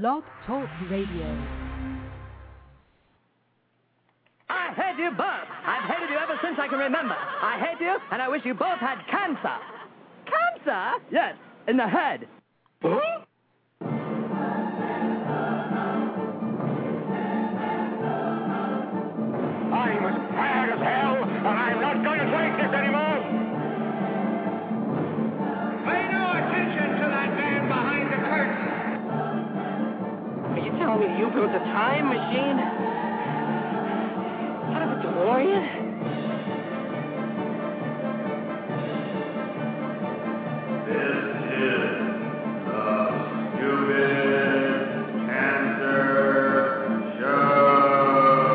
Blog Talk Radio. I hate you both. I've hated you ever since I can remember. I hate you, and I wish you both had cancer. Cancer? Yes, in the head. I'm as tired as hell, and I'm not going to take this anymore. Pay no attention to that man behind the curtain. Are you telling me you built a time machine? Out of a DeLorean? This is a human cancer show.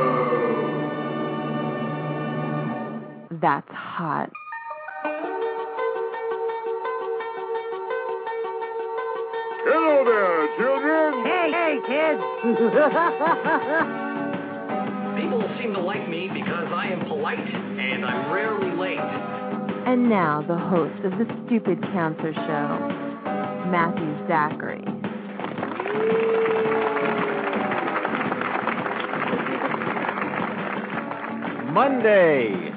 That's hot. There, children. Hey, hey, kids. People seem to like me because I am polite and I'm rarely late. And now the host of the Stupid Cancer Show, Matthew Zachary. Monday,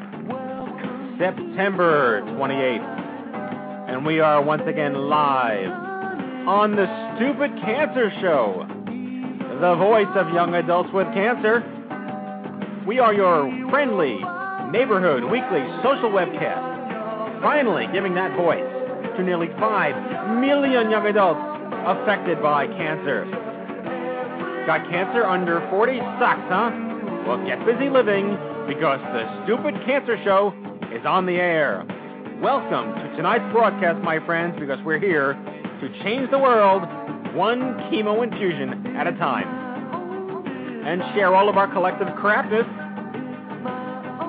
September 28th. And we are once again live on the Stupid Cancer Show, the voice of young adults with cancer. We are your friendly neighborhood weekly social webcast, finally giving that voice to nearly 5 million young adults affected by cancer. Got cancer under 40 sucks, huh? Well, get busy living because the Stupid Cancer Show is on the air. Welcome to tonight's broadcast, my friends, because we're here to change the world one chemo infusion at a time and share all of our collective crapness.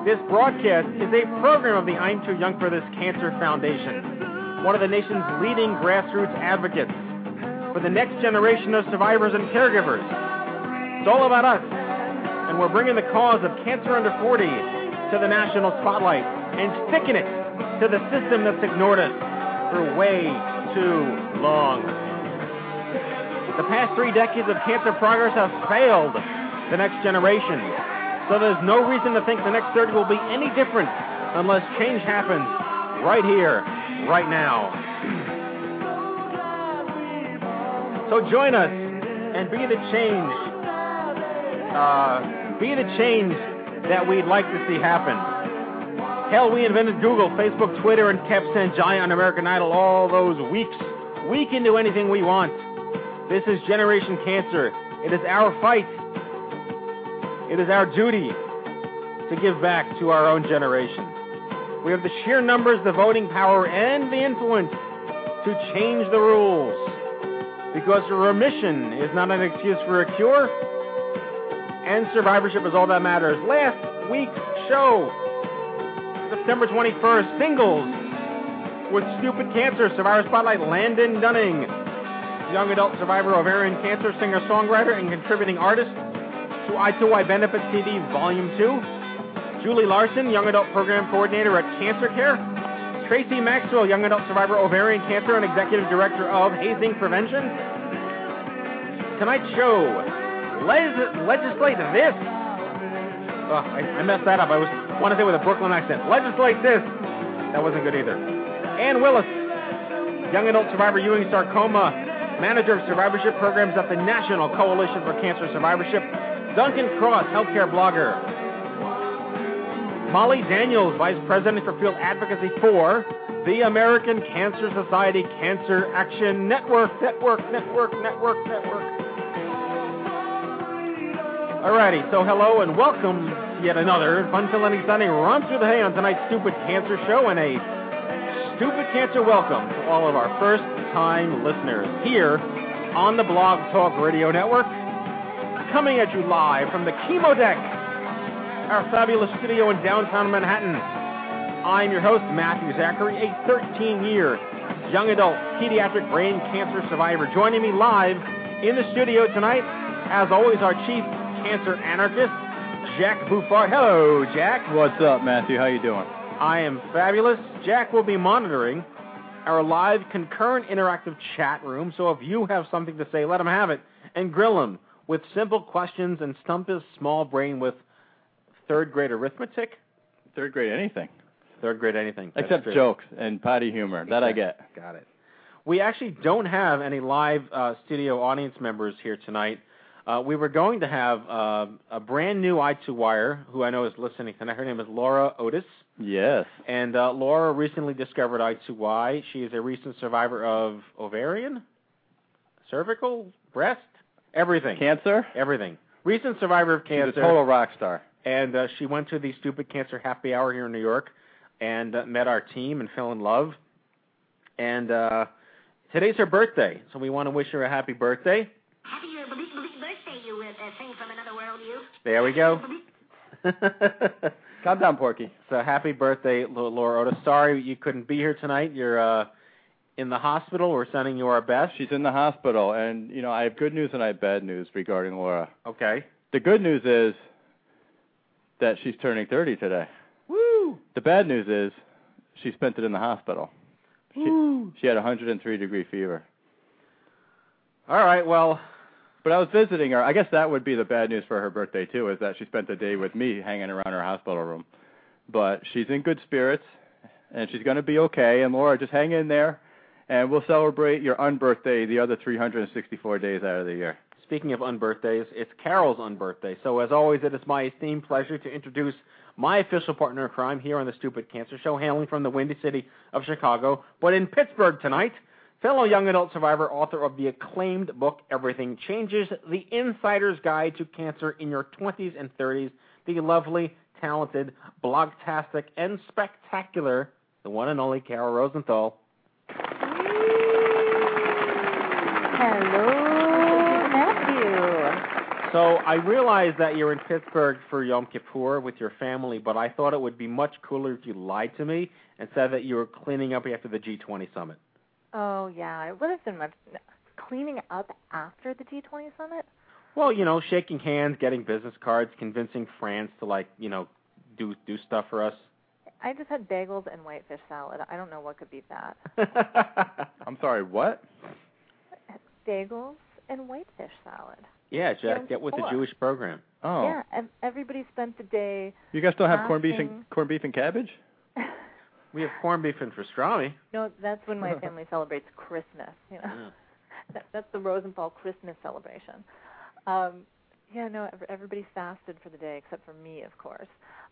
This broadcast is a program of the I'm Too Young for This Cancer Foundation, one of the nation's leading grassroots advocates for the next generation of survivors and caregivers. It's all about us, and we're bringing the cause of cancer under 40 to the national spotlight and sticking it to the system that's ignored us for way too long. The past three decades of cancer progress have failed the next generation, so there's no reason to think the next 30 will be any different unless change happens right here, right now. So join us and be the change, uh, be the change that we'd like to see happen. Hell, we invented Google, Facebook, Twitter, and kept Sanjay on American Idol all those weeks. We can do anything we want. This is Generation Cancer. It is our fight. It is our duty to give back to our own generation. We have the sheer numbers, the voting power, and the influence to change the rules. Because remission is not an excuse for a cure, and survivorship is all that matters. Last week's show, September 21st, singles with Stupid Cancer, Survivor Spotlight, Landon Dunning, young adult survivor of ovarian cancer, singer, songwriter, and contributing artist to I2Y Benefit CD Volume 2. Julie Larson, young adult program coordinator at Cancer Care. Tracy Maxwell, young adult survivor ovarian cancer and executive director of Hazing Prevention. Tonight's show, leg- legislate this. Oh, I, I messed that up. I was want to say with a Brooklyn accent. Legislate this. That wasn't good either. Anne Willis, young adult survivor Ewing sarcoma, manager of survivorship programs at the National Coalition for Cancer Survivorship. Duncan Cross, healthcare blogger. Molly Daniels, Vice President for Field Advocacy for the American Cancer Society Cancer Action Network. Network, network, network, network. Alrighty, so hello and welcome to yet another Fun Filling Sunday Romp Through the Hay on tonight's Stupid Cancer Show and a Stupid Cancer welcome to all of our first time listeners here on the Blog Talk Radio Network. Coming at you live from the Chemo Deck, our fabulous studio in downtown Manhattan. I'm your host, Matthew Zachary, a 13-year young adult pediatric brain cancer survivor. Joining me live in the studio tonight, as always, our chief cancer anarchist, Jack Buffard. Hello, Jack. What's up, Matthew? How you doing? I am fabulous. Jack will be monitoring our live concurrent interactive chat room, so if you have something to say, let him have it and grill him with simple questions and stump his small brain with third grade arithmetic. Third grade anything. Third grade anything. That's Except true. jokes and potty humor. That I get. Got it. We actually don't have any live uh, studio audience members here tonight. Uh, we were going to have uh, a brand new I2Wire, who I know is listening tonight. Her name is Laura Otis. Yes. And uh, Laura recently discovered I2Y. She is a recent survivor of ovarian, cervical, breast, everything. Cancer? Everything. Recent survivor of cancer. She's a cancer. total rock star. And uh, she went to the Stupid Cancer Happy Hour here in New York and uh, met our team and fell in love. And uh, today's her birthday, so we want to wish her a happy birthday. Happy b- b- birthday, There we go. Calm down, Porky. So happy birthday, Laura Otis. Sorry you couldn't be here tonight. You're uh, in the hospital. We're sending you our best. She's in the hospital, and you know I have good news and I have bad news regarding Laura. Okay. The good news is that she's turning 30 today. Woo! The bad news is she spent it in the hospital. Woo! She had a 103 degree fever. All right. Well, But I was visiting her. I guess that would be the bad news for her birthday too, is that she spent the day with me hanging around her hospital room. But she's in good spirits, and she's going to be okay. And Laura, just hang in there, and we'll celebrate your unbirthday the other 364 days out of the year. Speaking of unbirthdays, it's Carol's unbirthday. So as always, it is my esteemed pleasure to introduce my official partner in crime here on the Stupid Cancer Show, hailing from the Windy City of Chicago, but in Pittsburgh tonight, fellow young adult survivor, author of the acclaimed book Everything Changes: The Insider's Guide to Cancer in Your 20s and 30s, the lovely, talented, blogtastic, and spectacular, the one and only Carol Rosenthal. Hello, Matthew. So I realize that you're in Pittsburgh for Yom Kippur with your family, but I thought it would be much cooler if you lied to me and said that you were cleaning up after the G20 summit. Oh yeah, it would have been much cleaning up after the G20 summit. Well, you know, shaking hands, getting business cards, convincing France to like, you know, do do stuff for us. I just had bagels and whitefish salad. I don't know what could beat that. I'm sorry, what? Bagels and whitefish salad. yeah, Jack, uh, get with the Jewish program. Oh. Yeah, ev- everybody spent the day. You guys don't have corned beef and corned beef and cabbage? We have corned beef and pastrami. No, that's when my family celebrates Christmas. You know, Yeah. that, that's the Rosenthal Christmas celebration. Um, yeah, no, ev- everybody fasted for the day except for me, of course.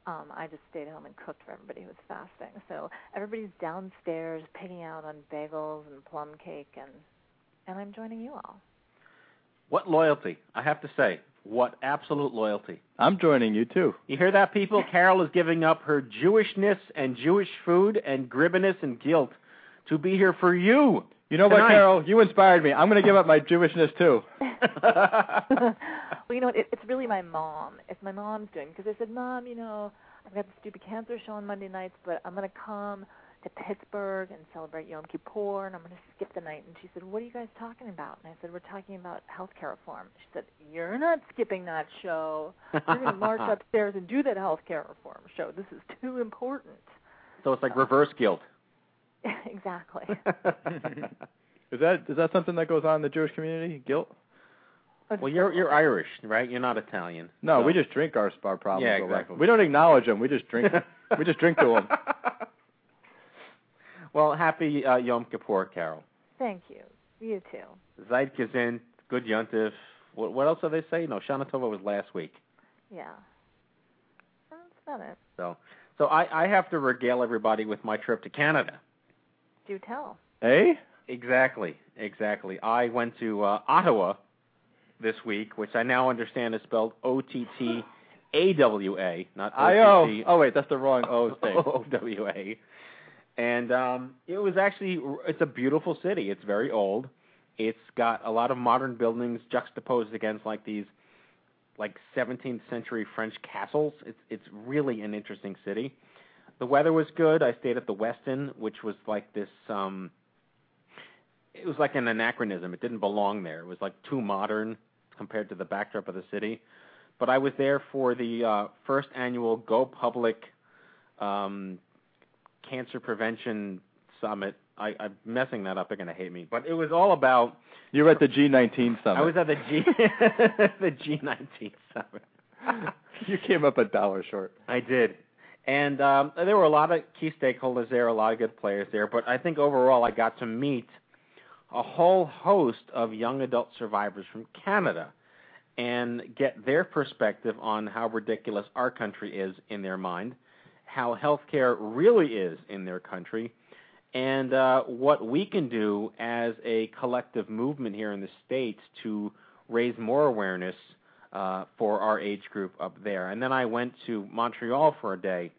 Um, I just stayed home and cooked for everybody who was fasting. So everybody's downstairs picking out on bagels and plum cake, and and I'm joining you all. What loyalty? I have to say, what absolute loyalty. I'm joining you too. You hear that, people? Carol is giving up her Jewishness and Jewish food and gribbiness and guilt to be here for you. You know what, Carol? You inspired me. I'm going to give up my Jewishness too. well, you know, it, it's really my mom. It's my mom's doing because I said, Mom, you know, I've got the stupid cancer show on Monday nights, but I'm going to come to Pittsburgh and celebrate Yom Kippur, and I'm going to skip the night. And she said, What are you guys talking about? And I said, We're talking about healthcare reform. She said, You're not skipping that show. You're going to march upstairs and do that healthcare reform show. This is too important. So it's like reverse guilt. exactly. Is that is that something that goes on in the Jewish community? Guilt? well, you're you're Irish, right? You're not Italian. No, So- we just drink our our problems. Yeah, away. We don't acknowledge them. We just drink. we just drink to them. Well, happy uh, Yom Kippur, Carol. Thank you. You too. Zeit Gesund, good Yontif. What, what else do they say? No, Shana Tova was last week. Yeah. That's about it. So, so I, I have to regale everybody with my trip to Canada. Do tell. Hey? Exactly, exactly. I went to uh, Ottawa this week, which I now understand is spelled O T T A W A, not I O O. T T Oh wait, that's the wrong O thing. O W A. And um, it was actually it's a beautiful city. It's very old. It's got a lot of modern buildings juxtaposed against like these like 17th century French castles. It's it's really an interesting city. The weather was good. I stayed at the Westin, which was like this um it was like an anachronism. It didn't belong there. It was like too modern compared to the backdrop of the city. But I was there for the uh first annual Go Public um cancer prevention summit. I, I'm messing that up. They're gonna hate me. But it was all about You were at the G19 summit. I was at the G the G19 summit. you came up a dollar short. I did. And um, there were a lot of key stakeholders there, a lot of good players there, but I think overall I got to meet a whole host of young adult survivors from Canada and get their perspective on how ridiculous our country is in their mind, how healthcare really is in their country, and uh, what we can do as a collective movement here in the States to raise more awareness uh, for our age group up there. And then I went to Montreal for a day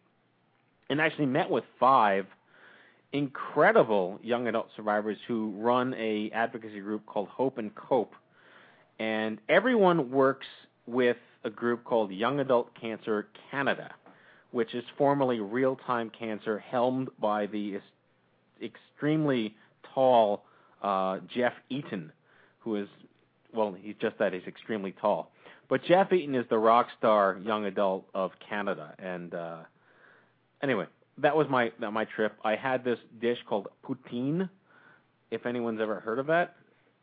and actually met with five incredible young adult survivors who run a advocacy group called Hope and Cope. And everyone works with a group called Young Adult Cancer Canada, which is formerly Real Time Cancer, helmed by the extremely tall uh, Geoff Eaton, who is, well, he's just that, he's extremely tall. But Geoff Eaton is the rock star young adult of Canada. And uh, anyway, that was my that my trip. I had this dish called poutine. If anyone's ever heard of that,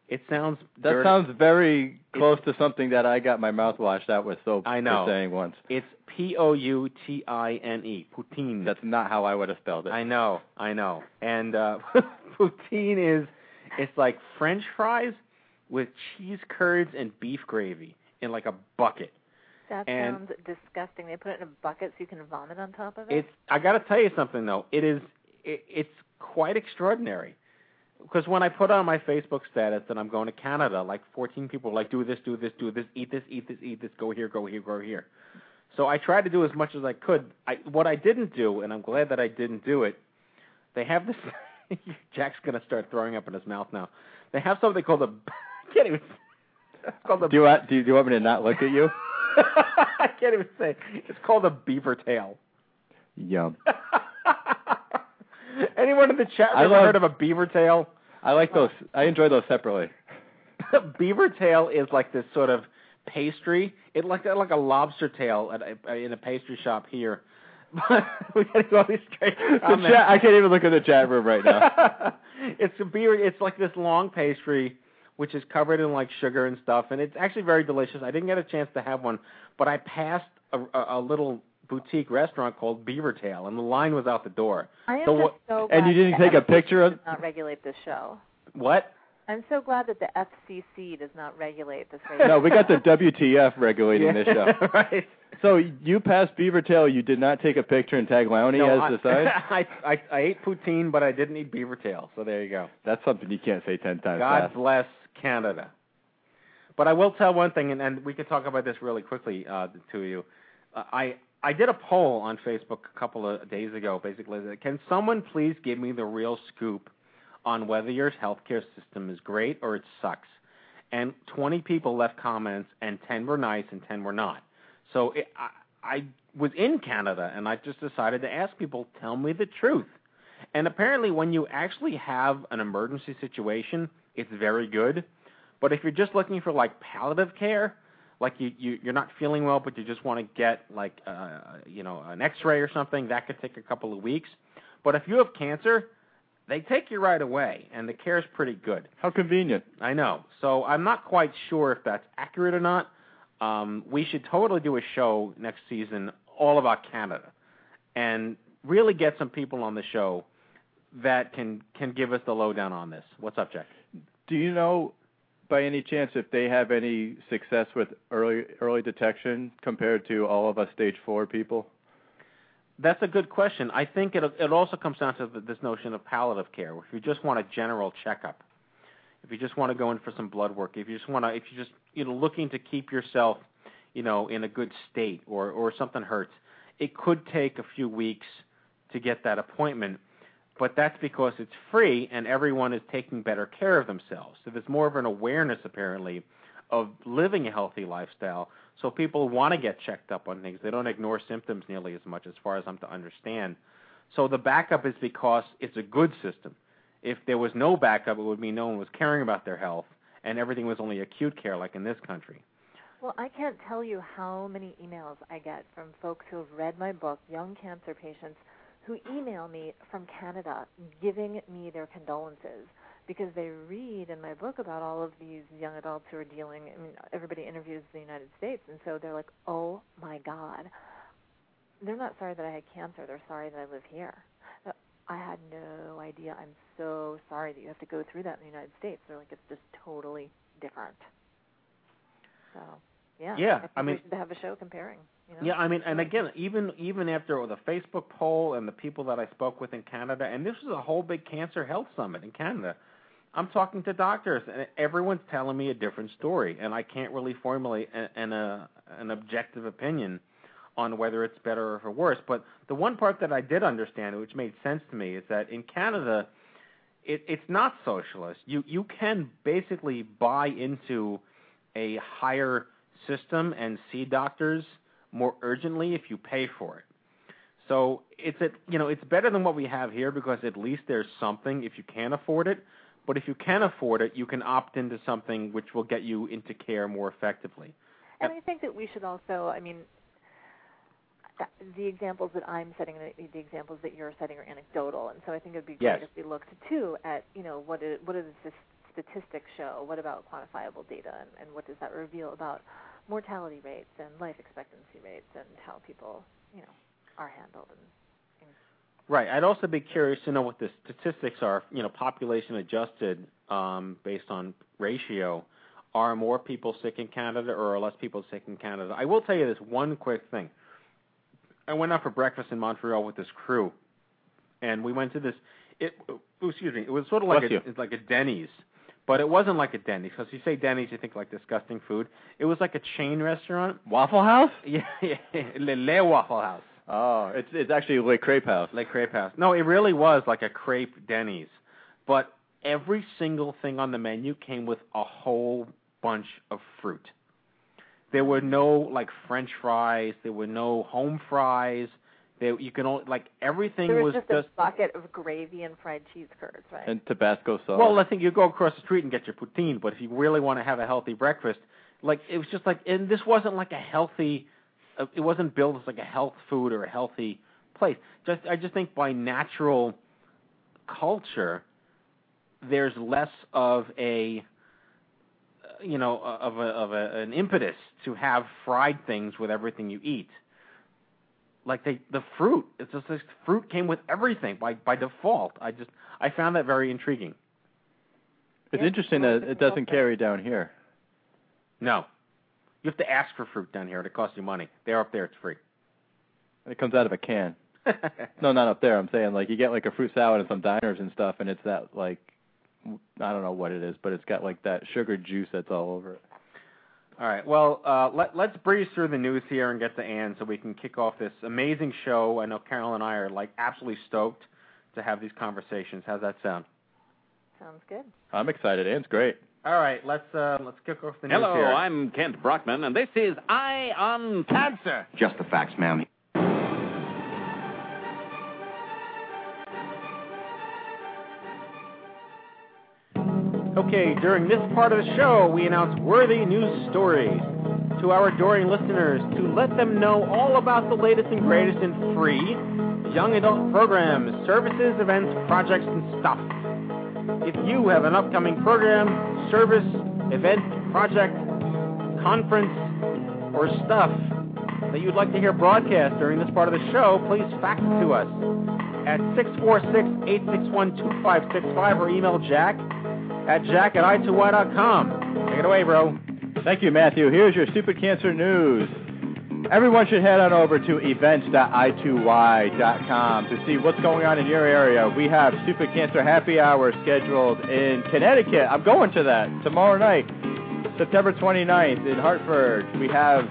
it sounds That dirty. sounds very close to something that I got my mouth washed out with soap I know. for saying once. It's P O U T I N E, poutine. That's not how I would have spelled it. I know, I know. And uh poutine is it's like French fries with cheese curds and beef gravy in like a bucket. That And- sounds disgusting. They put it in a bucket so you can vomit on top of it. It's I got to tell you something though. It is it, it's quite extraordinary. Because when I put on my Facebook status that I'm going to Canada, like 14 people like, do this, do this, do this, eat this, eat this, eat this, go here, go here, go here. So I tried to do as much as I could. I, what I didn't do, and I'm glad that I didn't do it, they have this. Jack's gonna start throwing up in his mouth now. They have something called a. I can't even. It's called a. Do you want do you, do you want me to not look at you? I can't even say. It's called a beaver tail. Yum. Anyone in the chat I ever love- heard of a beaver tail? I like those. I enjoy those separately. beaver tail is like this sort of pastry. It like like a lobster tail at a, in a pastry shop here. But we got to go these straight The chat, I can't even look at the chat room right now. it's a beaver. It's like this long pastry, which is covered in like sugar and stuff, and it's actually very delicious. I didn't get a chance to have one, but I passed a, a, a little boutique restaurant called Beaver Tail, and the line was out the door. I am So so and you glad didn't the take a FCC picture of- does not regulate this show. What? I'm so glad that the FCC does not regulate this radio. No, we got the WTF regulating this show. right. So you passed Beaver Tail. You did not take a picture and tag Lowney No, as the sign. I, I, I I ate poutine, but I didn't eat beaver tail. So there you go. That's something you can't say ten times God fast. bless Canada. But I will tell one thing, and, and we can talk about this really quickly, uh, of you. Uh, I I did a poll on Facebook a couple of days ago. Basically, can someone please give me the real scoop on whether your healthcare system is great or it sucks? And 20 people left comments, and 10 were nice and 10 were not. So it, I, I was in Canada, and I just decided to ask people, tell me the truth. And apparently, when you actually have an emergency situation, it's very good. But if you're just looking for like palliative care, like you, you you're not feeling well, but you just want to get like uh, you know an X-ray or something, that could take a couple of weeks. But if you have cancer, they take you right away, and the care is pretty good. How convenient. I know. So I'm not quite sure if that's accurate or not. Um, we should totally do a show next season all about Canada, and really get some people on the show that can can give us the lowdown on this. What's up, Jack? Do you know, by any chance, if they have any success with early early detection compared to all of us stage four people? That's a good question. I think it it also comes down to this notion of palliative care. If you just want a general checkup, if you just want to go in for some blood work, if you just want to, if you just you know looking to keep yourself, you know, in a good state, or or something hurts, it could take a few weeks to get that appointment. But that's because it's free and everyone is taking better care of themselves. So there's more of an awareness apparently of living a healthy lifestyle. So people want to get checked up on things. They don't ignore symptoms nearly as much, as far as I'm to understand. So the backup is because it's a good system. If there was no backup, it would mean no one was caring about their health and everything was only acute care, like in this country. Well, I can't tell you how many emails I get from folks who have read my book, young cancer patients, who email me from Canada giving me their condolences because they read in my book about all of these young adults who are dealing. I mean, everybody interviews the United States, and so they're like, "Oh my God." They're not sorry that I had cancer. They're sorry that I live here. I had no idea. I'm so sorry that you have to go through that in the United States. They're like, it's just totally different. So, yeah. Yeah, I, I mean- we should have a show comparing. You know? Yeah, I mean, and again, even even after the Facebook poll and the people that I spoke with in Canada, and this was a whole big cancer health summit in Canada. I'm talking to doctors, and everyone's telling me a different story, and I can't really formulate an an, uh, an objective opinion on whether it's better or for worse. But the one part that I did understand, which made sense to me, is that in Canada, it, it's not socialist. You you can basically buy into a higher system and see doctors more urgently if you pay for it. So it's a, you know it's better than what we have here because at least there's something if you can't afford it. But if you can afford it, you can opt into something which will get you into care more effectively. And I think that we should also, I mean, the examples that I'm setting, and the the examples that you're setting are anecdotal, and so I think it'd be great Yes. if we looked too at, you know, what is, what does the statistics show? What about quantifiable data, and, and what does that reveal about mortality rates and life expectancy rates, and how people, you know, are handled and Right. I'd also be curious to know what the statistics are. You know, population adjusted um, based on ratio. Are more people sick in Canada or are less people sick in Canada? I will tell you this one quick thing. I went out for breakfast in Montreal with this crew, and we went to this. It oh, excuse me. It was sort of like Bless a, you. it's like a Denny's, but it wasn't like a Denny's because you say Denny's, you think like disgusting food. It was like a chain restaurant. Waffle House? Yeah, yeah, Le, Le Waffle House. Oh, it's it's actually Le Crepe House. Le Crepe House. No, it really was like a crepe Denny's. But every single thing on the menu came with a whole bunch of fruit. There were no like French fries. There were no home fries. There you can only like everything there was was just a bucket of gravy and fried cheese curds, right? And Tabasco sauce. well, I think you go across the street and get your poutine, but if you really want to have a healthy breakfast, like it was just like, and this wasn't like a healthy, uh, it wasn't built as like a health food or a healthy place. Just I just think by natural culture, there's less of a, uh, you know, of a of a, an impetus to have fried things with everything you eat. Like they, the fruit, it's just this fruit came with everything by by default. I just I found that very intriguing. it's Yeah, interesting that it doesn't also- carry down here. No. You have to ask for fruit down here. It costs you money. There up there, it's free. It comes out of a can. No, not up there. I'm saying like you get like a fruit salad in some diners and stuff, and it's that like I don't know what it is, but it's got like that sugar juice that's all over it. All right. Well, uh, let, let's breeze through the news here and get to Anne so we can kick off this amazing show. I know Carol and I are like absolutely stoked to have these conversations. How's that sound? Sounds good. I'm excited. Anne's great. All right. Let's uh, let's kick off the news Hello, here. I'm Kent Brockman, and this is Eye on Cancer. Just the facts, ma'am. Okay, during this part of the show, we announce worthy news stories to our adoring listeners to let them know all about the latest and greatest in free young adult programs, services, events, projects, and stuff. If you have an upcoming program, service, event, project, conference, or stuff that you'd like to hear broadcast during this part of the show, please fax it to us at 646-861-2565 or email Jack at jack at i2y.com. Take it away, bro. Thank you, Matthew. Here's your stupid cancer news. Everyone should head on over to events.i2y.com to see what's going on in your area. We have Stupid Cancer Happy Hour scheduled in Connecticut. I'm going to that tomorrow night, September 29th in Hartford. We have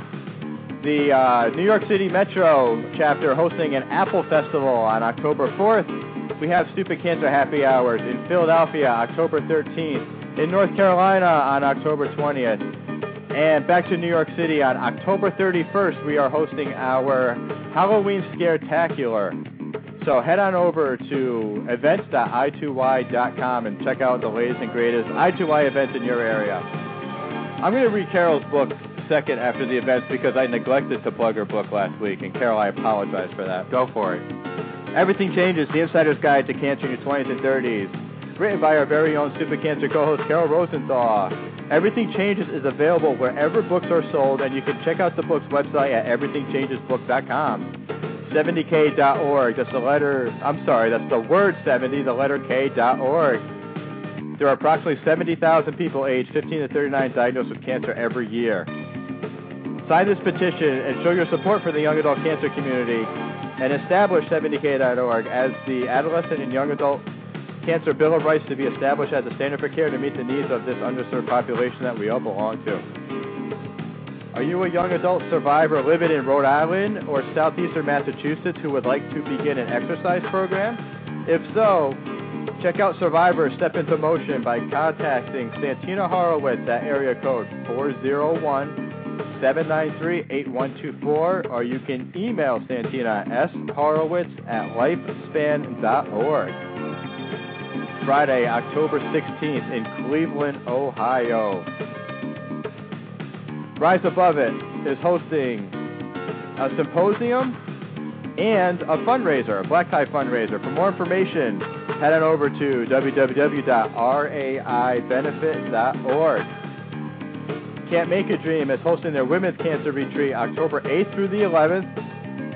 the uh, New York City Metro chapter hosting an Apple Festival on October 4th. We have Stupid Cancer Happy Hours in Philadelphia, October 13th, in North Carolina on October 20th, and back to New York City on October 31st. We are hosting our Halloween Scare-tacular. So head on over to events.i2y.com and check out the latest and greatest I2Y events in your area. I'm going to read Carol's book second after the events because I neglected to plug her book last week, and Carol, I apologize for that. Go for it. Everything Changes, The Insider's Guide to Cancer in Your 20s and 30s. Written by our very own Super Cancer co-host, Carol Rosenthal. Everything Changes is available wherever books are sold, and you can check out the book's website at everythingchangesbook.com. 70k.org, that's the letter, I'm sorry, that's the word 70, the letter K.org. There are approximately 70,000 people aged 15 to 39 diagnosed with cancer every year. Sign this petition and show your support for the young adult cancer community and establish 70k.org as the adolescent and young adult cancer bill of rights to be established as a standard for care to meet the needs of this underserved population that we all belong to. Are you a young adult survivor living in Rhode Island or southeastern Massachusetts who would like to begin an exercise program? If so, check out Survivor Step Into Motion by contacting Santina Horowitz at area code 401 793-8124, or you can email Santina S. Horowitz at lifespan.org. Friday, October 16th in Cleveland, Ohio. Rise Above It is hosting a symposium and a fundraiser, a black tie fundraiser. For more information, head on over to www.raibenefit.org. Camp Make a Dream is hosting their Women's Cancer Retreat October 8th through the 11th.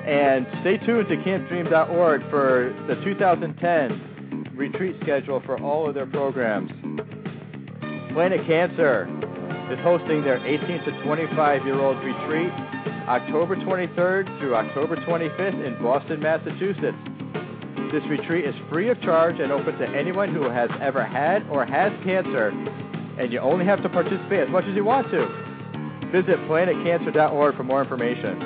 And stay tuned to campdream.org for the 2010 retreat schedule for all of their programs. Planet Cancer is hosting their 18 to 25 year old retreat October 23rd through October 25th in Boston, Massachusetts. This retreat is free of charge and open to anyone who has ever had or has cancer and you only have to participate as much as you want to. Visit planetcancer.org for more information.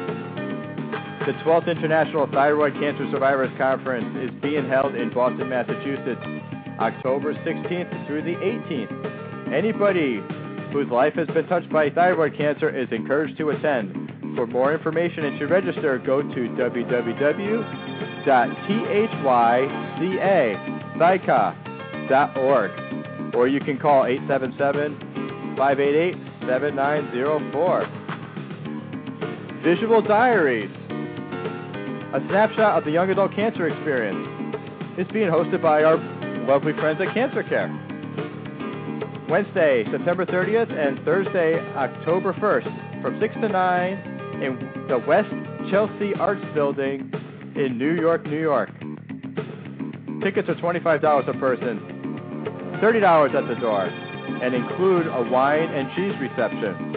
The 12th International Thyroid Cancer Survivors Conference is being held in Boston, Massachusetts, October 16th through the 18th. Anybody whose life has been touched by thyroid cancer is encouraged to attend. For more information and to register, go to www.thyca.org or you can call 877-588-7904. Visual Diaries, a snapshot of the young adult cancer experience. It's being hosted by our lovely friends at Cancer Care. Wednesday, September 30th and Thursday, October 1st from 6 to 9 in the West Chelsea Arts Building in New York, New York. Tickets are $25 a person. $30 at the door and include a wine and cheese reception.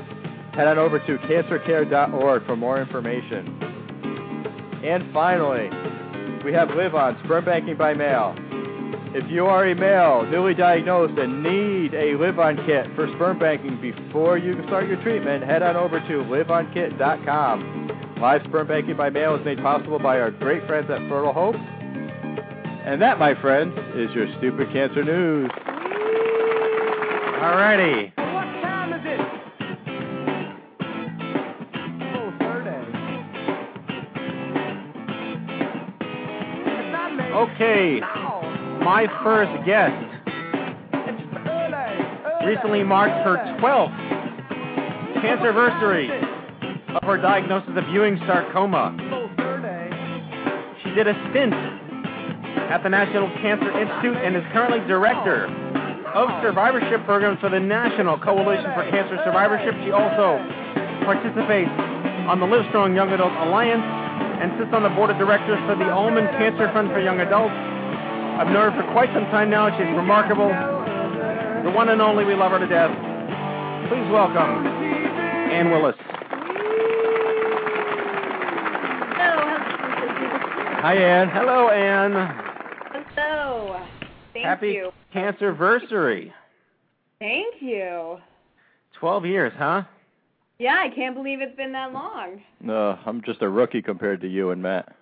Head on over to cancercare.org for more information. And finally, we have Live On Sperm Banking by Mail. If you are a male, newly diagnosed, and need a Live On kit for sperm banking before you start your treatment, head on over to liveonkit.com. Live sperm banking by mail is made possible by our great friends at Fertile Hope. And that, my friends, is your stupid cancer news. Alrighty. What time is it? Oh, Thursday. It's not late. Okay. My first guest It's early. early. recently marked her 12th cancerversary of her diagnosis of Ewing sarcoma. She did a stint at the National Cancer Institute and is currently director of survivorship programs for the National Coalition for Cancer Survivorship. She also participates on the Livestrong Young Adult Alliance and sits on the board of directors for the Ulman Cancer Fund for Young Adults. I've known her for quite some time now. She's remarkable. The one and only, we love her to death. Please welcome Anne Willis. Hi, Anne. Hello, Anne. Hello. Thank Happy you. cancerversary. Thank you. 12 years, huh? Yeah, I can't believe it's been that long. No, I'm just a rookie compared to you and Matt.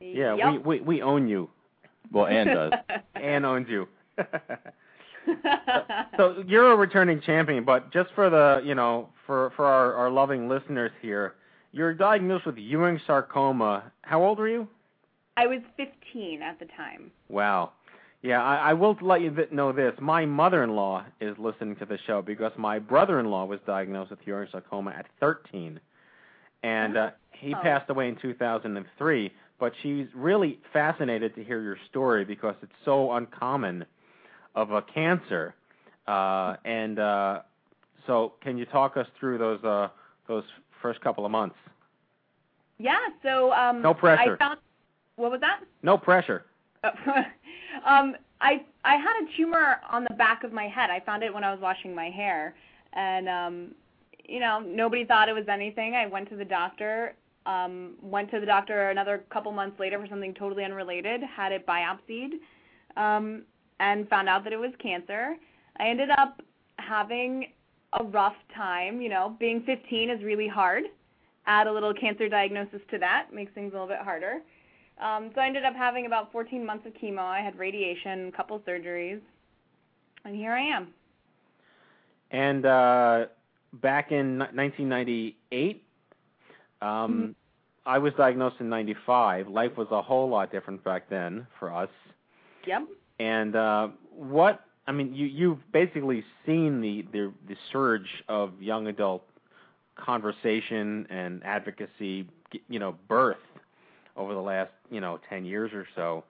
Yeah, Yep. we, we, we own you. Well, Anne does. Anne owns you. so you're a returning champion, but just for the you know for for our, our loving listeners here, you're diagnosed with Ewing sarcoma. How old were you? I was 15 at the time. Wow. Yeah, I, I will let you th- know this. My mother-in-law is listening to the show because my brother-in-law was diagnosed with Ewing sarcoma at 13, and uh, he Oh. passed away in 2003. But she's really fascinated to hear your story because it's so uncommon of a cancer. Uh, and uh, so, can you talk us through those uh, those first couple of months? Yeah, so um No pressure. I found what was that? No pressure. um I I had a tumor on the back of my head. I found it when I was washing my hair and um you know, nobody thought it was anything. I went to the doctor, um went to the doctor another couple months later for something totally unrelated, had it biopsied. Um and found out that it was cancer. I ended up having a rough time, you know, being 15 is really hard. Add a little cancer diagnosis to that, makes things a little bit harder. Um, so I ended up having about 14 months of chemo. I had radiation, a couple surgeries, and here I am. And uh, back in 1998, um, Mm-hmm. I was diagnosed in 95. Life was a whole lot different back then for us. Yep. And uh, what I mean, you you've basically seen the, the the surge of young adult conversation and advocacy, you know, birth over the last you know 10 years or so.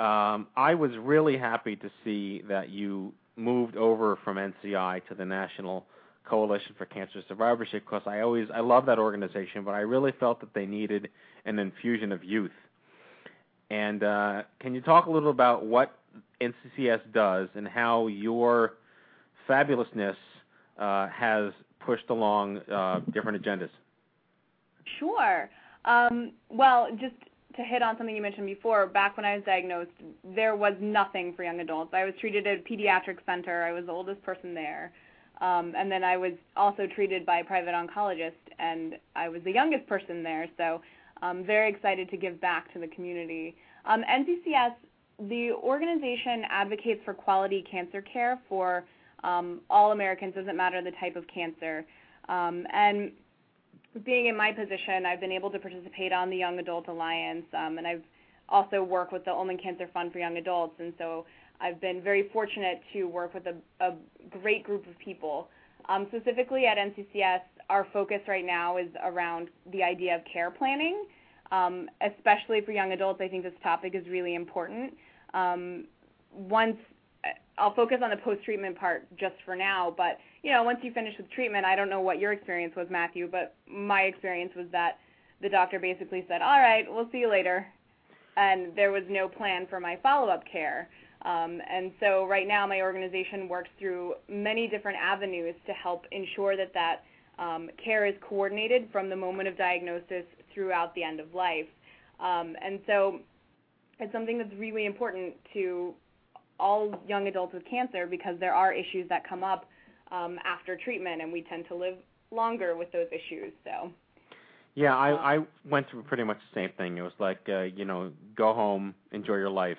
Um, I was really happy to see that you moved over from NCI to the National Coalition for Cancer Survivorship because I always I love that organization, but I really felt that they needed an infusion of youth. And uh, can you talk a little about what NCCS does and how your fabulousness uh, has pushed along uh, different agendas? Sure. Um, well, just to hit on something you mentioned before, back when I was diagnosed, there was nothing for young adults. I was treated at a pediatric center. I was the oldest person there. Um, and then I was also treated by a private oncologist, and I was the youngest person there. So I'm very excited to give back to the community. Um, NCCS, the organization advocates for quality cancer care for um, all Americans, doesn't matter the type of cancer. Um, and being in my position, I've been able to participate on the Young Adult Alliance, um, and I've also worked with the Ulman Cancer Fund for Young Adults, and so I've been very fortunate to work with a, a great group of people. Um, specifically at NCCS, our focus right now is around the idea of care planning, um, especially for young adults. I think this topic is really important. Um, once I'll focus on the post-treatment part just for now, but you know, once you finish with treatment, I don't know what your experience was, Matthew, but my experience was that the doctor basically said, "All right, we'll see you later," and there was no plan for my follow-up care. Um, and so right now, my organization works through many different avenues to help ensure that that um, care is coordinated from the moment of diagnosis throughout the end of life. Um, and so it's something that's really important to all young adults with cancer because there are issues that come up um, after treatment, and we tend to live longer with those issues. So. Yeah, I I went through pretty much the same thing. It was like uh, you know, go home, enjoy your life,